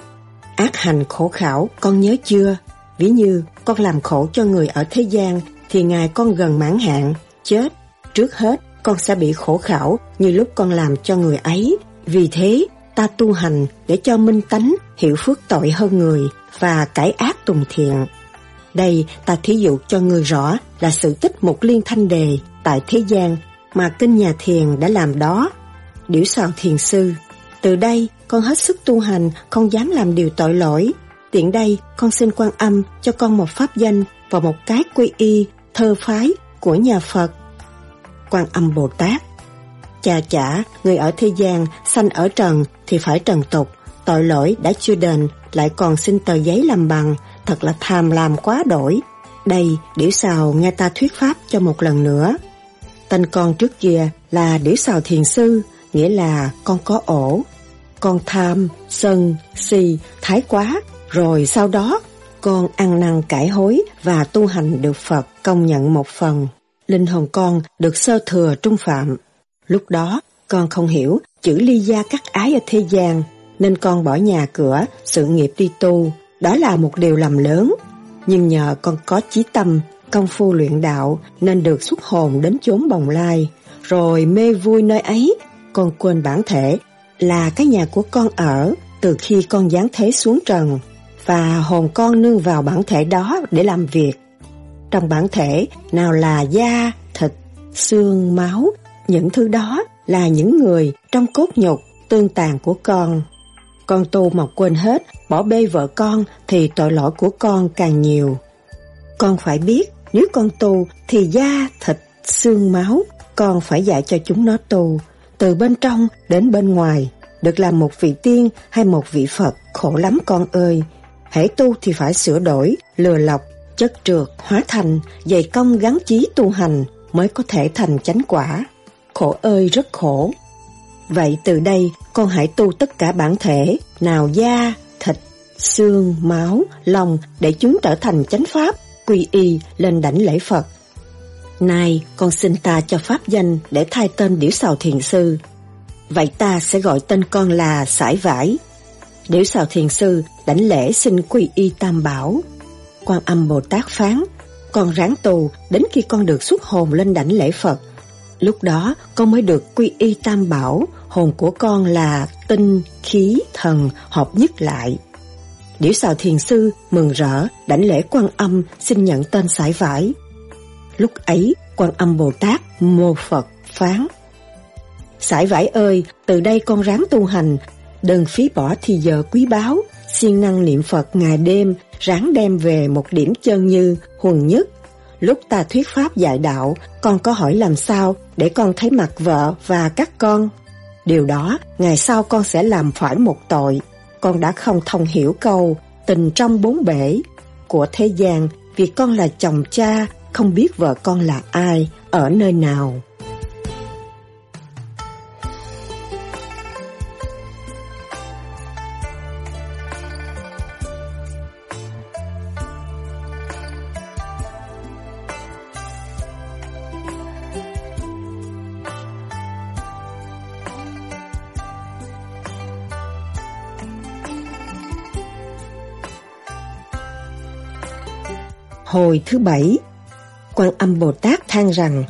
Ác hành khổ khảo, con nhớ chưa? Ví như con làm khổ cho người ở thế gian thì ngày con gần mãn hạn, chết. Trước hết, con sẽ bị khổ khảo như lúc con làm cho người ấy. Vì thế, ta tu hành để cho minh tánh hiểu phước tội hơn người và cải ác tùng thiện. Đây ta thí dụ cho người rõ là sự tích một liên thanh đề tại thế gian mà kinh nhà thiền đã làm đó. Điểu sào thiền sư từ đây, con hết sức tu hành, không dám làm điều tội lỗi. Tiện đây, con xin quan âm cho con một pháp danh và một cái quy y, thơ phái của nhà Phật. Quan âm Bồ Tát Cha chả, người ở thế gian, sanh ở trần thì phải trần tục. Tội lỗi đã chưa đền, lại còn xin tờ giấy làm bằng, thật là tham làm quá đổi. Đây, điểu xào nghe ta thuyết pháp cho một lần nữa. Tên con trước kia là điểu xào thiền sư, nghĩa là con có ổ. Con tham, sân, si, thái quá, rồi sau đó con ăn năn cải hối và tu hành được Phật công nhận một phần. Linh hồn con được sơ thừa trung phạm. Lúc đó, con không hiểu chữ ly gia cắt ái ở thế gian, nên con bỏ nhà cửa, sự nghiệp đi tu. Đó là một điều làm lớn. Nhưng nhờ con có chí tâm, công phu luyện đạo nên được xuất hồn đến chốn bồng lai. Rồi mê vui nơi ấy, con quên bản thể là cái nhà của con ở từ khi con giáng thế xuống trần và hồn con nương vào bản thể đó để làm việc. Trong bản thể nào là da, thịt, xương, máu, những thứ đó là những người trong cốt nhục, tương tàn của con. Con tu mà quên hết, bỏ bê vợ con thì tội lỗi của con càng nhiều. Con phải biết, nếu con tu thì da, thịt, xương, máu, con phải dạy cho chúng nó tu, từ bên trong đến bên ngoài. Được làm một vị tiên hay một vị Phật khổ lắm con ơi. Hãy tu thì phải sửa đổi, lừa lọc, chất trượt, hóa thành, dày công gắn chí tu hành mới có thể thành chánh quả. Khổ ơi rất khổ. Vậy từ đây con hãy tu tất cả bản thể, nào da, thịt, xương, máu, lòng để chúng trở thành chánh pháp, quy y lên đảnh lễ Phật. Nay con xin ta cho pháp danh để thay tên điểu sào thiền sư. Vậy ta sẽ gọi tên con là sải vải. Điểu sào thiền sư đảnh lễ xin quy y tam bảo. Quan âm Bồ Tát phán, con ráng tù đến khi con được xuất hồn lên đảnh lễ Phật. Lúc đó con mới được quy y tam bảo, hồn của con là tinh, khí, thần hợp nhất lại. Điểu xào thiền sư mừng rỡ đảnh lễ quan âm xin nhận tên sải vải. Lúc ấy quan âm Bồ Tát mô Phật phán Sải vải ơi, từ đây con ráng tu hành, đừng phí bỏ thì giờ quý báu, siêng năng niệm Phật ngày đêm, ráng đem về một điểm chân như, huần nhất. Lúc ta thuyết pháp dạy đạo, con có hỏi làm sao để con thấy mặt vợ và các con. Điều đó, ngày sau con sẽ làm phải một tội. Con đã không thông hiểu câu tình trong bốn bể của thế gian vì con là chồng cha, không biết vợ con là ai, ở nơi nào. Hồi thứ bảy, quan âm Bồ Tát than rằng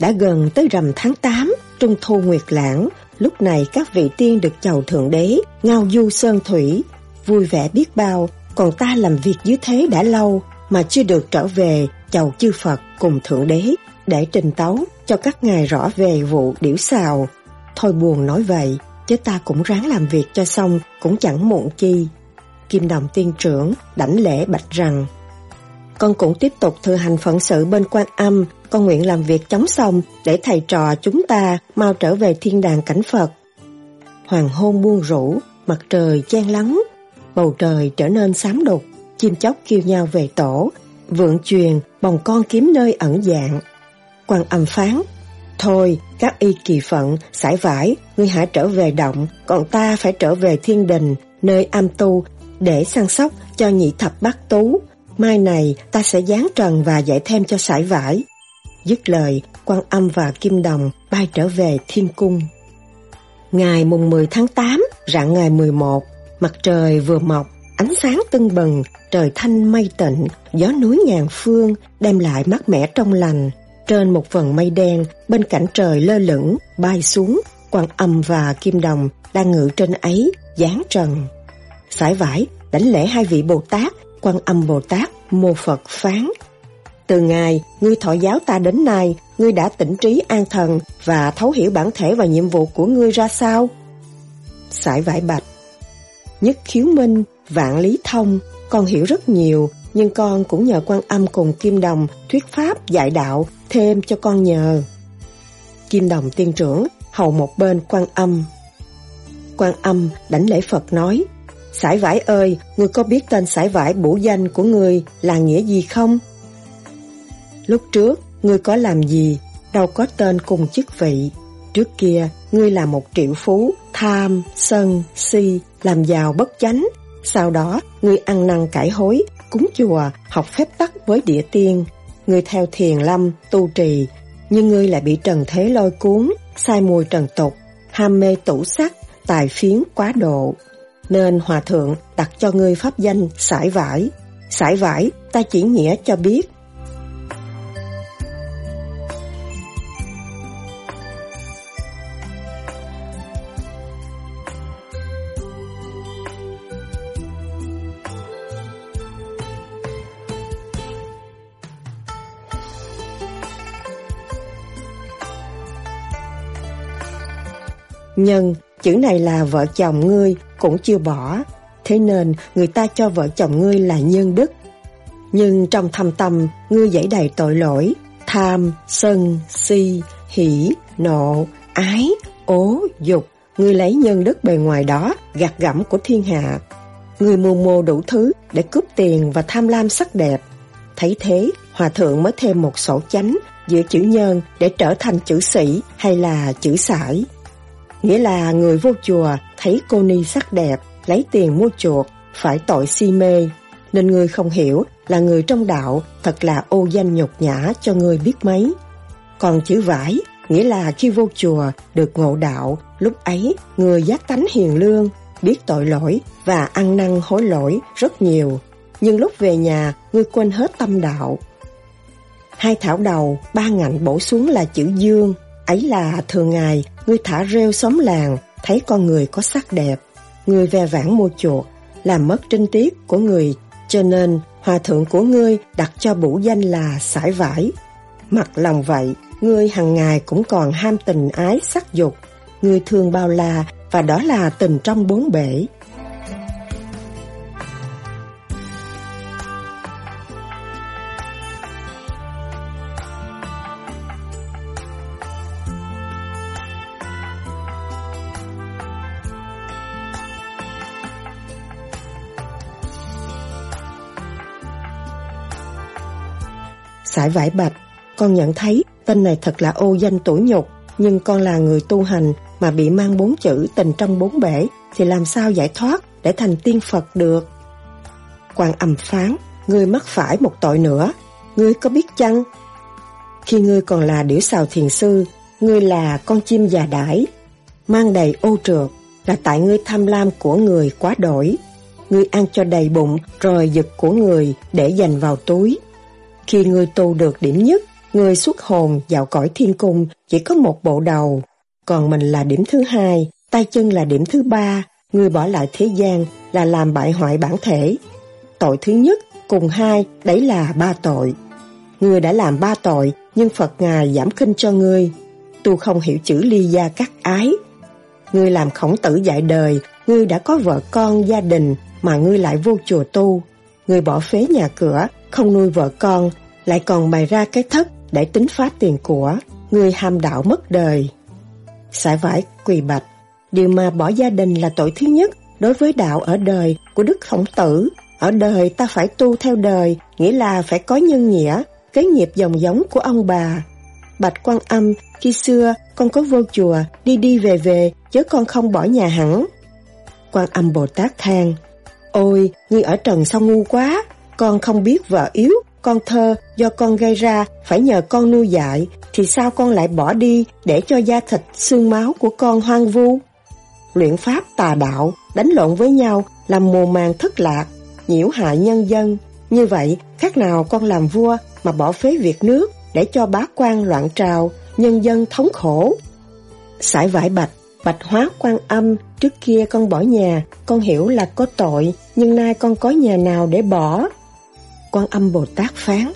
đã gần tới rằm tháng 8, trung thu nguyệt lãng, lúc này các vị tiên được chầu Thượng Đế, ngao du sơn thủy, vui vẻ biết bao, còn ta làm việc dưới thế đã lâu mà chưa được trở về chầu chư Phật cùng Thượng Đế để trình tấu cho các ngài rõ về vụ điểu xào. Thôi buồn nói vậy, chứ ta cũng ráng làm việc cho xong cũng chẳng muộn chi. Kim Đồng tiên trưởng đảnh lễ bạch rằng con cũng tiếp tục thừa hành phận sự bên quan âm, con nguyện làm việc chống xong để thầy trò chúng ta mau trở về thiên đàng cảnh Phật. Hoàng hôn buông rũ, mặt trời chen lắng, bầu trời trở nên xám đục, chim chóc kêu nhau về tổ, vượng truyền bồng con kiếm nơi ẩn dạng. Quan âm phán, Thôi, các y kỳ phận, sải vải, ngươi hãy trở về động, còn ta phải trở về thiên đình, nơi am tu, để săn sóc cho nhị thập bát tú, Mai này ta sẽ dán trần và dạy thêm cho sải vải. Dứt lời, quan âm và kim đồng bay trở về thiên cung. Ngày mùng 10 tháng 8, rạng ngày 11, mặt trời vừa mọc, ánh sáng tưng bừng, trời thanh mây tịnh, gió núi ngàn phương đem lại mát mẻ trong lành. Trên một phần mây đen, bên cạnh trời lơ lửng, bay xuống, quan âm và kim đồng đang ngự trên ấy, dán trần. Sải vải đánh lễ hai vị Bồ Tát quan âm Bồ Tát, mô Phật phán. Từ ngày ngươi thọ giáo ta đến nay, ngươi đã tỉnh trí an thần và thấu hiểu bản thể và nhiệm vụ của ngươi ra sao? Sải vải bạch Nhất khiếu minh, vạn lý thông, con hiểu rất nhiều, nhưng con cũng nhờ quan âm cùng Kim Đồng thuyết pháp dạy đạo thêm cho con nhờ. Kim Đồng tiên trưởng hầu một bên quan âm. Quan âm đảnh lễ Phật nói, Sải vải ơi, ngươi có biết tên sải vải bổ danh của ngươi là nghĩa gì không? Lúc trước, ngươi có làm gì, đâu có tên cùng chức vị. Trước kia, ngươi là một triệu phú, tham, sân, si, làm giàu bất chánh. Sau đó, ngươi ăn năn cải hối, cúng chùa, học phép tắc với địa tiên. Ngươi theo thiền lâm, tu trì, nhưng ngươi lại bị trần thế lôi cuốn, sai mùi trần tục, ham mê tủ sắc, tài phiến quá độ. Nên Hòa Thượng đặt cho ngươi pháp danh sải vải. Sải vải ta chỉ nghĩa cho biết Nhân, chữ này là vợ chồng ngươi cũng chưa bỏ, thế nên người ta cho vợ chồng ngươi là nhân đức. Nhưng trong thâm tâm, ngươi dãy đầy tội lỗi, tham, sân, si, hỉ, nộ, ái, ố, dục. Ngươi lấy nhân đức bề ngoài đó, gạt gẫm của thiên hạ. Ngươi mưu mô đủ thứ để cướp tiền và tham lam sắc đẹp. Thấy thế, Hòa Thượng mới thêm một sổ chánh giữa chữ nhân để trở thành chữ sĩ hay là chữ sải. Nghĩa là người vô chùa thấy cô ni sắc đẹp, lấy tiền mua chuộc, phải tội si mê. Nên người không hiểu là người trong đạo thật là ô danh nhục nhã cho người biết mấy. Còn chữ vải, nghĩa là khi vô chùa được ngộ đạo, lúc ấy người giác tánh hiền lương, biết tội lỗi và ăn năn hối lỗi rất nhiều. Nhưng lúc về nhà, ngươi quên hết tâm đạo. Hai thảo đầu, ba ngạnh bổ xuống là chữ dương, ấy là thường ngày Ngươi thả rêu xóm làng, thấy con người có sắc đẹp. Ngươi ve vãn mua chuột, làm mất trinh tiết của người, cho nên hòa thượng của ngươi đặt cho bủ danh là sải vải. Mặc lòng vậy, ngươi hằng ngày cũng còn ham tình ái sắc dục. Ngươi thương bao la và đó là tình trong bốn bể. Sải vải bạch, con nhận thấy tên này thật là ô danh tuổi nhục, nhưng con là người tu hành mà bị mang bốn chữ tình trong bốn bể thì làm sao giải thoát để thành tiên Phật được. Quan âm phán, ngươi mắc phải một tội nữa, ngươi có biết chăng? Khi ngươi còn là điểu xào thiền sư, ngươi là con chim già đãi, mang đầy ô trượt, là tại ngươi tham lam của người quá đổi. Ngươi ăn cho đầy bụng rồi giật của người để dành vào túi. Khi người tu được điểm nhất, người xuất hồn vào cõi thiên cung chỉ có một bộ đầu, còn mình là điểm thứ hai, tay chân là điểm thứ ba, người bỏ lại thế gian là làm bại hoại bản thể. Tội thứ nhất cùng hai đấy là ba tội. Người đã làm ba tội nhưng Phật Ngài giảm khinh cho ngươi. Tu không hiểu chữ ly gia cắt ái. Ngươi làm khổng tử dạy đời, ngươi đã có vợ con, gia đình mà ngươi lại vô chùa tu người bỏ phế nhà cửa, không nuôi vợ con, lại còn bày ra cái thất để tính phát tiền của, người ham đạo mất đời. Sải vải quỳ bạch, điều mà bỏ gia đình là tội thứ nhất đối với đạo ở đời của Đức Khổng Tử. Ở đời ta phải tu theo đời, nghĩa là phải có nhân nghĩa, kế nghiệp dòng giống của ông bà. Bạch quan âm, khi xưa con có vô chùa, đi đi về về, chứ con không bỏ nhà hẳn. Quan âm Bồ Tát than, Ôi, Nhi ở trần sao ngu quá, con không biết vợ yếu, con thơ do con gây ra phải nhờ con nuôi dạy, thì sao con lại bỏ đi để cho da thịt xương máu của con hoang vu? Luyện pháp tà đạo, đánh lộn với nhau, làm mồ màng thất lạc, nhiễu hại nhân dân. Như vậy, khác nào con làm vua mà bỏ phế việc nước để cho bá quan loạn trào, nhân dân thống khổ. Sải vải bạch, bạch hóa quan âm, trước kia con bỏ nhà, con hiểu là có tội, nhưng nay con có nhà nào để bỏ? Quan âm Bồ Tát phán,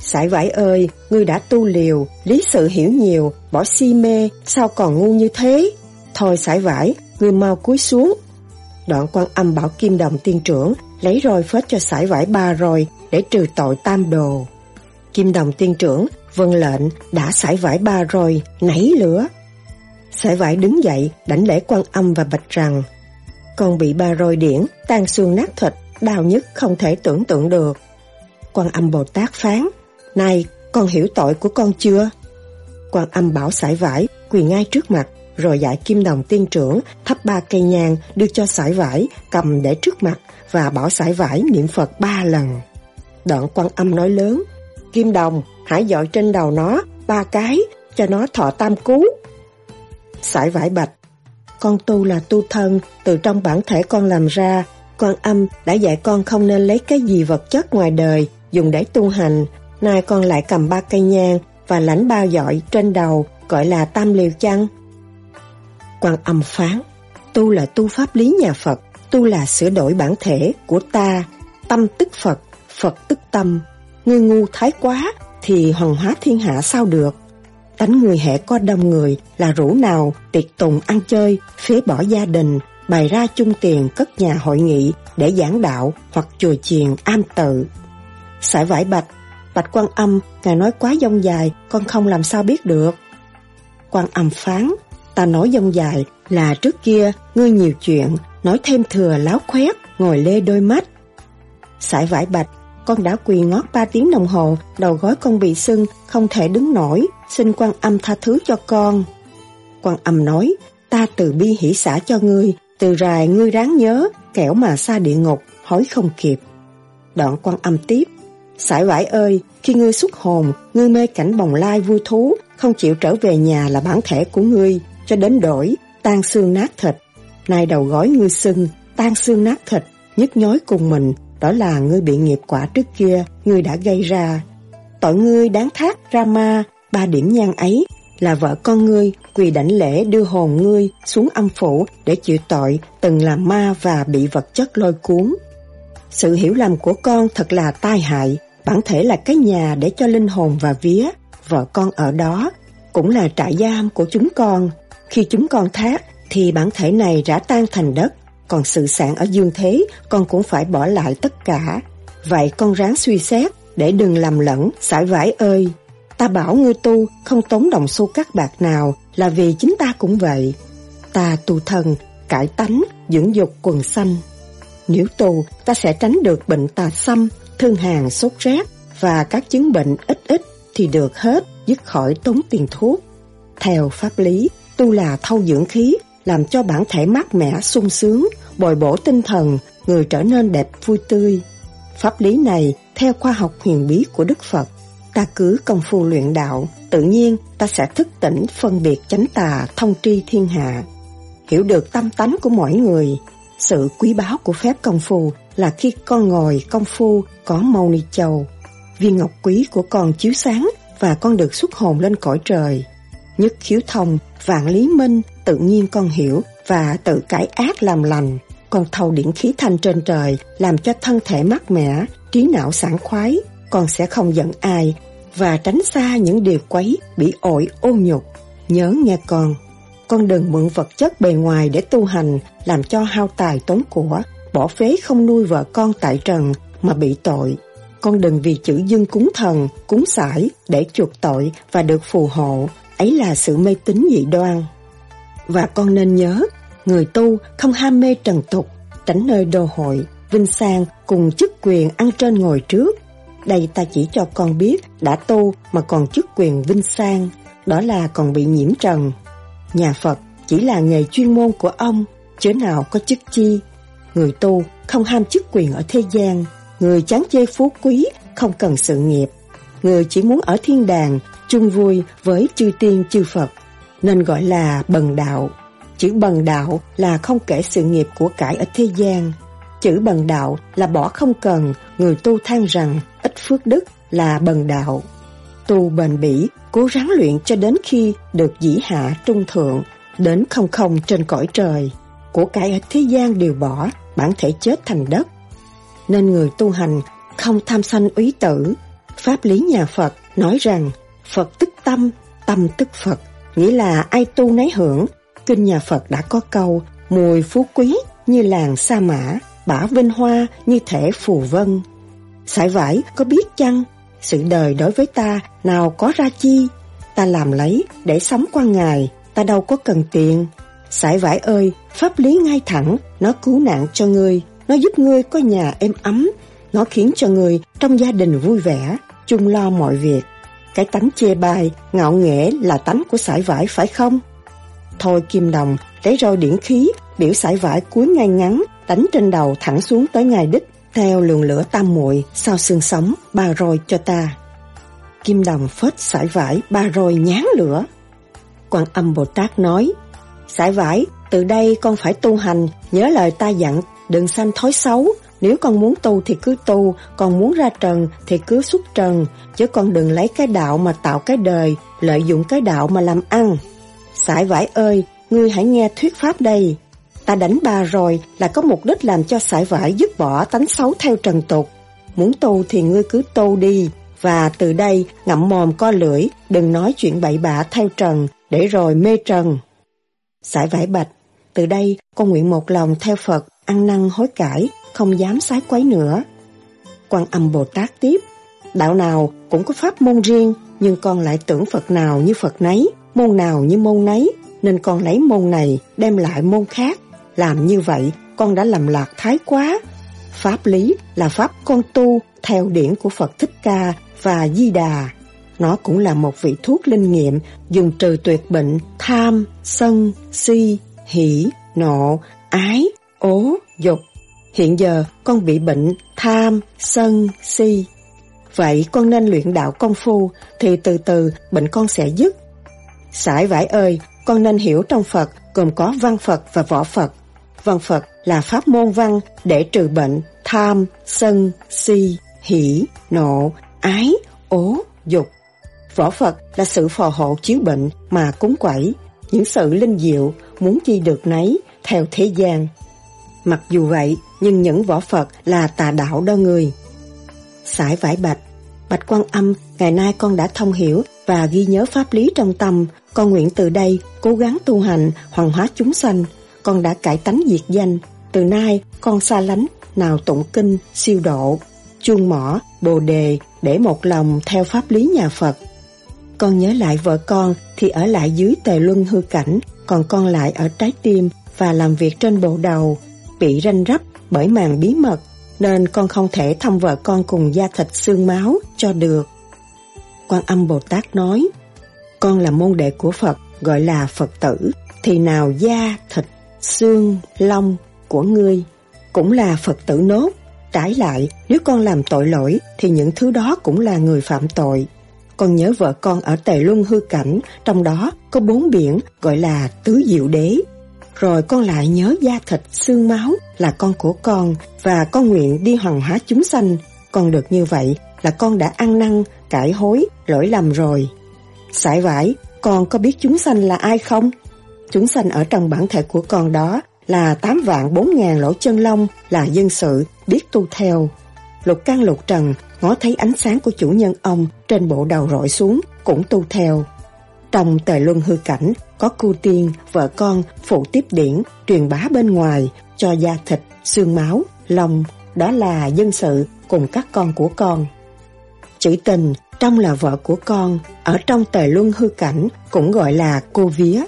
Sải vải ơi, ngươi đã tu liều, lý sự hiểu nhiều, bỏ si mê, sao còn ngu như thế? Thôi sải vải, ngươi mau cúi xuống. Đoạn quan âm bảo kim đồng tiên trưởng, lấy roi phết cho sải vải ba rồi, để trừ tội tam đồ. Kim đồng tiên trưởng, vâng lệnh, đã sải vải ba rồi, nảy lửa. Sải vải đứng dậy, đảnh lễ quan âm và bạch rằng Con bị ba roi điển, tan xương nát thịt, đau nhức không thể tưởng tượng được. Quan âm Bồ Tát phán Này, con hiểu tội của con chưa? Quan âm bảo sải vải, quỳ ngay trước mặt, rồi dạy kim đồng tiên trưởng thắp ba cây nhang đưa cho sải vải cầm để trước mặt và bảo sải vải niệm Phật ba lần. Đoạn quan âm nói lớn, Kim đồng, hãy dọi trên đầu nó ba cái cho nó thọ tam cú. Sải vải bạch, con tu là tu thân, từ trong bản thể con làm ra, quan âm đã dạy con không nên lấy cái gì vật chất ngoài đời dùng để tu hành, nay con lại cầm ba cây nhang và lãnh bao dọi trên đầu gọi là tam liều chăng? Quan âm phán, tu là tu pháp lý nhà Phật, tu là sửa đổi bản thể của ta, tâm tức Phật, Phật tức tâm. Ngươi ngu thái quá thì hoàng hóa thiên hạ sao được? Đánh người hệ có đông người là rủ nào tiệc tùng ăn chơi, phế bỏ gia đình, bày ra chung tiền cất nhà hội nghị để giảng đạo hoặc chùa chiền am tự. Sải vải bạch, bạch quan âm, ngài nói quá dông dài, con không làm sao biết được. Quan âm phán, ta nói dông dài là trước kia ngươi nhiều chuyện, nói thêm thừa láo khoét, ngồi lê đôi mắt. Sải vải bạch, con đã quỳ ngót ba tiếng đồng hồ, đầu gối con bị sưng, không thể đứng nổi, xin quan âm tha thứ cho con. Quan âm nói, ta từ bi hỷ xả cho ngươi, từ rài ngươi ráng nhớ, kẻo mà xa địa ngục, hối không kịp. Đoạn quan âm tiếp, Sải vải ơi, khi ngươi xuất hồn, ngươi mê cảnh bồng lai vui thú, không chịu trở về nhà là bản thể của ngươi, cho đến đổi, tan xương nát thịt. Nay đầu gói ngươi sưng, tan xương nát thịt, nhức nhói cùng mình, đó là ngươi bị nghiệp quả trước kia, ngươi đã gây ra. Tội ngươi đáng thác Rama, ba điểm nhang ấy, là vợ con ngươi quỳ đảnh lễ đưa hồn ngươi xuống âm phủ để chịu tội từng là ma và bị vật chất lôi cuốn. Sự hiểu lầm của con thật là tai hại, bản thể là cái nhà để cho linh hồn và vía, vợ con ở đó, cũng là trại giam của chúng con. Khi chúng con thác thì bản thể này rã tan thành đất, còn sự sản ở dương thế con cũng phải bỏ lại tất cả. Vậy con ráng suy xét để đừng làm lẫn, sải vải ơi. Ta bảo ngươi tu không tốn đồng xu các bạc nào là vì chính ta cũng vậy. Ta tu thần cải tánh, dưỡng dục quần xanh. Nếu tu, ta sẽ tránh được bệnh tà xâm, thương hàn, sốt rét và các chứng bệnh ít ít thì được hết, dứt khỏi tốn tiền thuốc. Theo pháp lý, tu là thâu dưỡng khí, làm cho bản thể mát mẻ, sung sướng, bồi bổ tinh thần, người trở nên đẹp vui tươi. Pháp lý này, theo khoa học huyền bí của Đức Phật, ta cứ công phu luyện đạo, tự nhiên ta sẽ thức tỉnh phân biệt chánh tà, thông tri thiên hạ. Hiểu được tâm tánh của mỗi người, sự quý báu của phép công phu là khi con ngồi công phu có màu ni châu. Viên ngọc quý của con chiếu sáng và con được xuất hồn lên cõi trời. Nhất khiếu thông, vạn lý minh, tự nhiên con hiểu và tự cải ác làm lành. Con thâu điển khí thanh trên trời làm cho thân thể mát mẻ, trí não sảng khoái. Con sẽ không giận ai và tránh xa những điều quấy, bị ổi ô nhục. Nhớ nghe con. Con đừng mượn vật chất bề ngoài để tu hành, làm cho hao tài tốn của, bỏ phế không nuôi vợ con tại trần mà bị tội. Con đừng vì chữ dân cúng thần, cúng sải để chuộc tội và được phù hộ, ấy là sự mê tín dị đoan. Và con nên nhớ, người tu không ham mê trần tục, tránh nơi đồ hội, vinh sang cùng chức quyền ăn trên ngồi trước. Đây ta chỉ cho con biết đã tu mà còn chức quyền vinh sang, đó là còn bị nhiễm trần. Nhà Phật chỉ là nghề chuyên môn của ông, chớ nào có chức chi. Người tu không ham chức quyền ở thế gian, người chán chê phú quý, không cần sự nghiệp. Người chỉ muốn ở thiên đàng, chung vui với chư tiên chư Phật, nên gọi là bần đạo. Chữ bần đạo là không kể sự nghiệp của cải ở thế gian. Chữ bần đạo là bỏ không cần, người tu than rằng ít phước đức là bần đạo. Tu bền bỉ, cố ráng luyện cho đến khi được dĩ hạ trung thượng, đến không không trên cõi trời. Của cải ở thế gian đều bỏ, bản thể chết thành đất. Nên người tu hành không tham sanh úy tử. Pháp lý nhà Phật nói rằng Phật tức tâm, tâm tức Phật, nghĩa là ai tu nấy hưởng. Kinh nhà Phật đã có câu mùi phú quý như làng sa mã, bả vinh hoa như thể phù vân. Sải vải có biết chăng, sự đời đối với ta nào có ra chi, ta làm lấy để sống qua ngày, ta đâu có cần tiền. Sải vải ơi, pháp lý ngay thẳng, nó cứu nạn cho ngươi, nó giúp ngươi có nhà êm ấm, nó khiến cho người trong gia đình vui vẻ, chung lo mọi việc. Cái tánh chê bai, ngạo nghễ là tánh của sải vải phải không? Thôi Kim Đồng, lấy roi điển khí, biểu sải vải cuối ngay ngắn, đánh trên đầu thẳng xuống tới ngài đích, theo luồng lửa tam muội sau xương sống, ba roi cho ta. Kim Đồng phết sải vải, ba roi nhán lửa. Quan âm Bồ Tát nói, sải vải, từ đây con phải tu hành, nhớ lời ta dặn, đừng sanh thói xấu, nếu con muốn tu thì cứ tu, còn muốn ra trần thì cứ xuất trần, chứ con đừng lấy cái đạo mà tạo cái đời, lợi dụng cái đạo mà làm ăn. Sải vải ơi, ngươi hãy nghe thuyết pháp đây. Ta đánh bà rồi là có mục đích làm cho sải vải dứt bỏ tánh xấu theo trần tục. Muốn tu thì ngươi cứ tu đi, và từ đây ngậm mồm co lưỡi, đừng nói chuyện bậy bạ theo trần, để rồi mê trần. Sải vải bạch, từ đây con nguyện một lòng theo Phật, ăn năn hối cải, không dám sái quấy nữa. Quan âm Bồ Tát tiếp, đạo nào cũng có pháp môn riêng, nhưng con lại tưởng Phật nào như Phật nấy, môn nào như môn nấy, nên con lấy môn này đem lại môn khác. Làm như vậy, con đã lầm lạc thái quá. Pháp lý là pháp con tu theo điển của Phật Thích Ca và Di Đà. Nó cũng là một vị thuốc linh nghiệm dùng trừ tuyệt bệnh tham, sân, si, hỷ, nộ, ái, ố, dục. Hiện giờ con bị bệnh tham, sân, si. Vậy con nên luyện đạo công phu thì từ từ bệnh con sẽ dứt. Sải vải ơi, con nên hiểu trong Phật gồm có văn Phật và võ Phật. Văn Phật là pháp môn văn để trừ bệnh tham, sân, si, hỷ, nộ, ái, ố, dục. Võ Phật là sự phò hộ chiếu bệnh mà cúng quẩy, những sự linh diệu muốn chi được nấy theo thế gian. Mặc dù vậy, nhưng những võ Phật là tà đạo đo người. Sải vải bạch, bạch quan âm, ngày nay con đã thông hiểu và ghi nhớ pháp lý trong tâm, con nguyện từ đây cố gắng tu hành, hoàn hóa chúng sanh. Con đã cải tánh diệt danh, từ nay con xa lánh, nào tụng kinh, siêu độ, chuông mỏ, bồ đề để một lòng theo pháp lý nhà Phật. Con nhớ lại vợ con thì ở lại dưới tề luân hư cảnh, còn con lại ở trái tim và làm việc trên bộ đầu, bị ranh rắp bởi màn bí mật, nên con không thể thăm vợ con cùng da thịt xương máu cho được. Quan âm Bồ Tát nói, con là môn đệ của Phật, gọi là Phật tử, thì nào da, thịt, xương, lông của ngươi cũng là Phật tử nốt. Trái lại, nếu con làm tội lỗi thì những thứ đó cũng là người phạm tội. Con nhớ vợ con ở Tề Luân hư cảnh, trong đó có bốn biển gọi là Tứ Diệu Đế. Rồi con lại nhớ da thịt, xương máu là con của con và con nguyện đi hoàng hóa chúng sanh. Con được như vậy là con đã ăn năn, cải hối, lỗi lầm rồi. Sải vải, con có biết chúng sanh là ai không? Chúng sanh ở trong bản thể của con đó là 8 vạn 4 ngàn lỗ chân lông là dân sự biết tu theo. Lục căn lục trần ngó thấy ánh sáng của chủ nhân ông trên bộ đầu rọi xuống cũng tu theo. Trong tề luân hư cảnh có cu tiên, vợ con phụ tiếp điển truyền bá bên ngoài cho da thịt, xương máu, lòng đó là dân sự cùng các con của con. Chữ tình trong là vợ của con, ở trong tề luân hư cảnh cũng gọi là cô vía.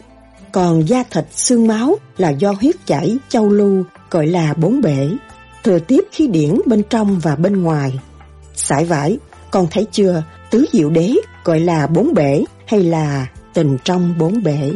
Còn da thịt xương máu là do huyết chảy châu lưu, gọi là bốn bể. Thừa tiếp khí điển bên trong và bên ngoài. Sải vải, con thấy chưa, tứ diệu đế gọi là bốn bể hay là tình trong bốn bể.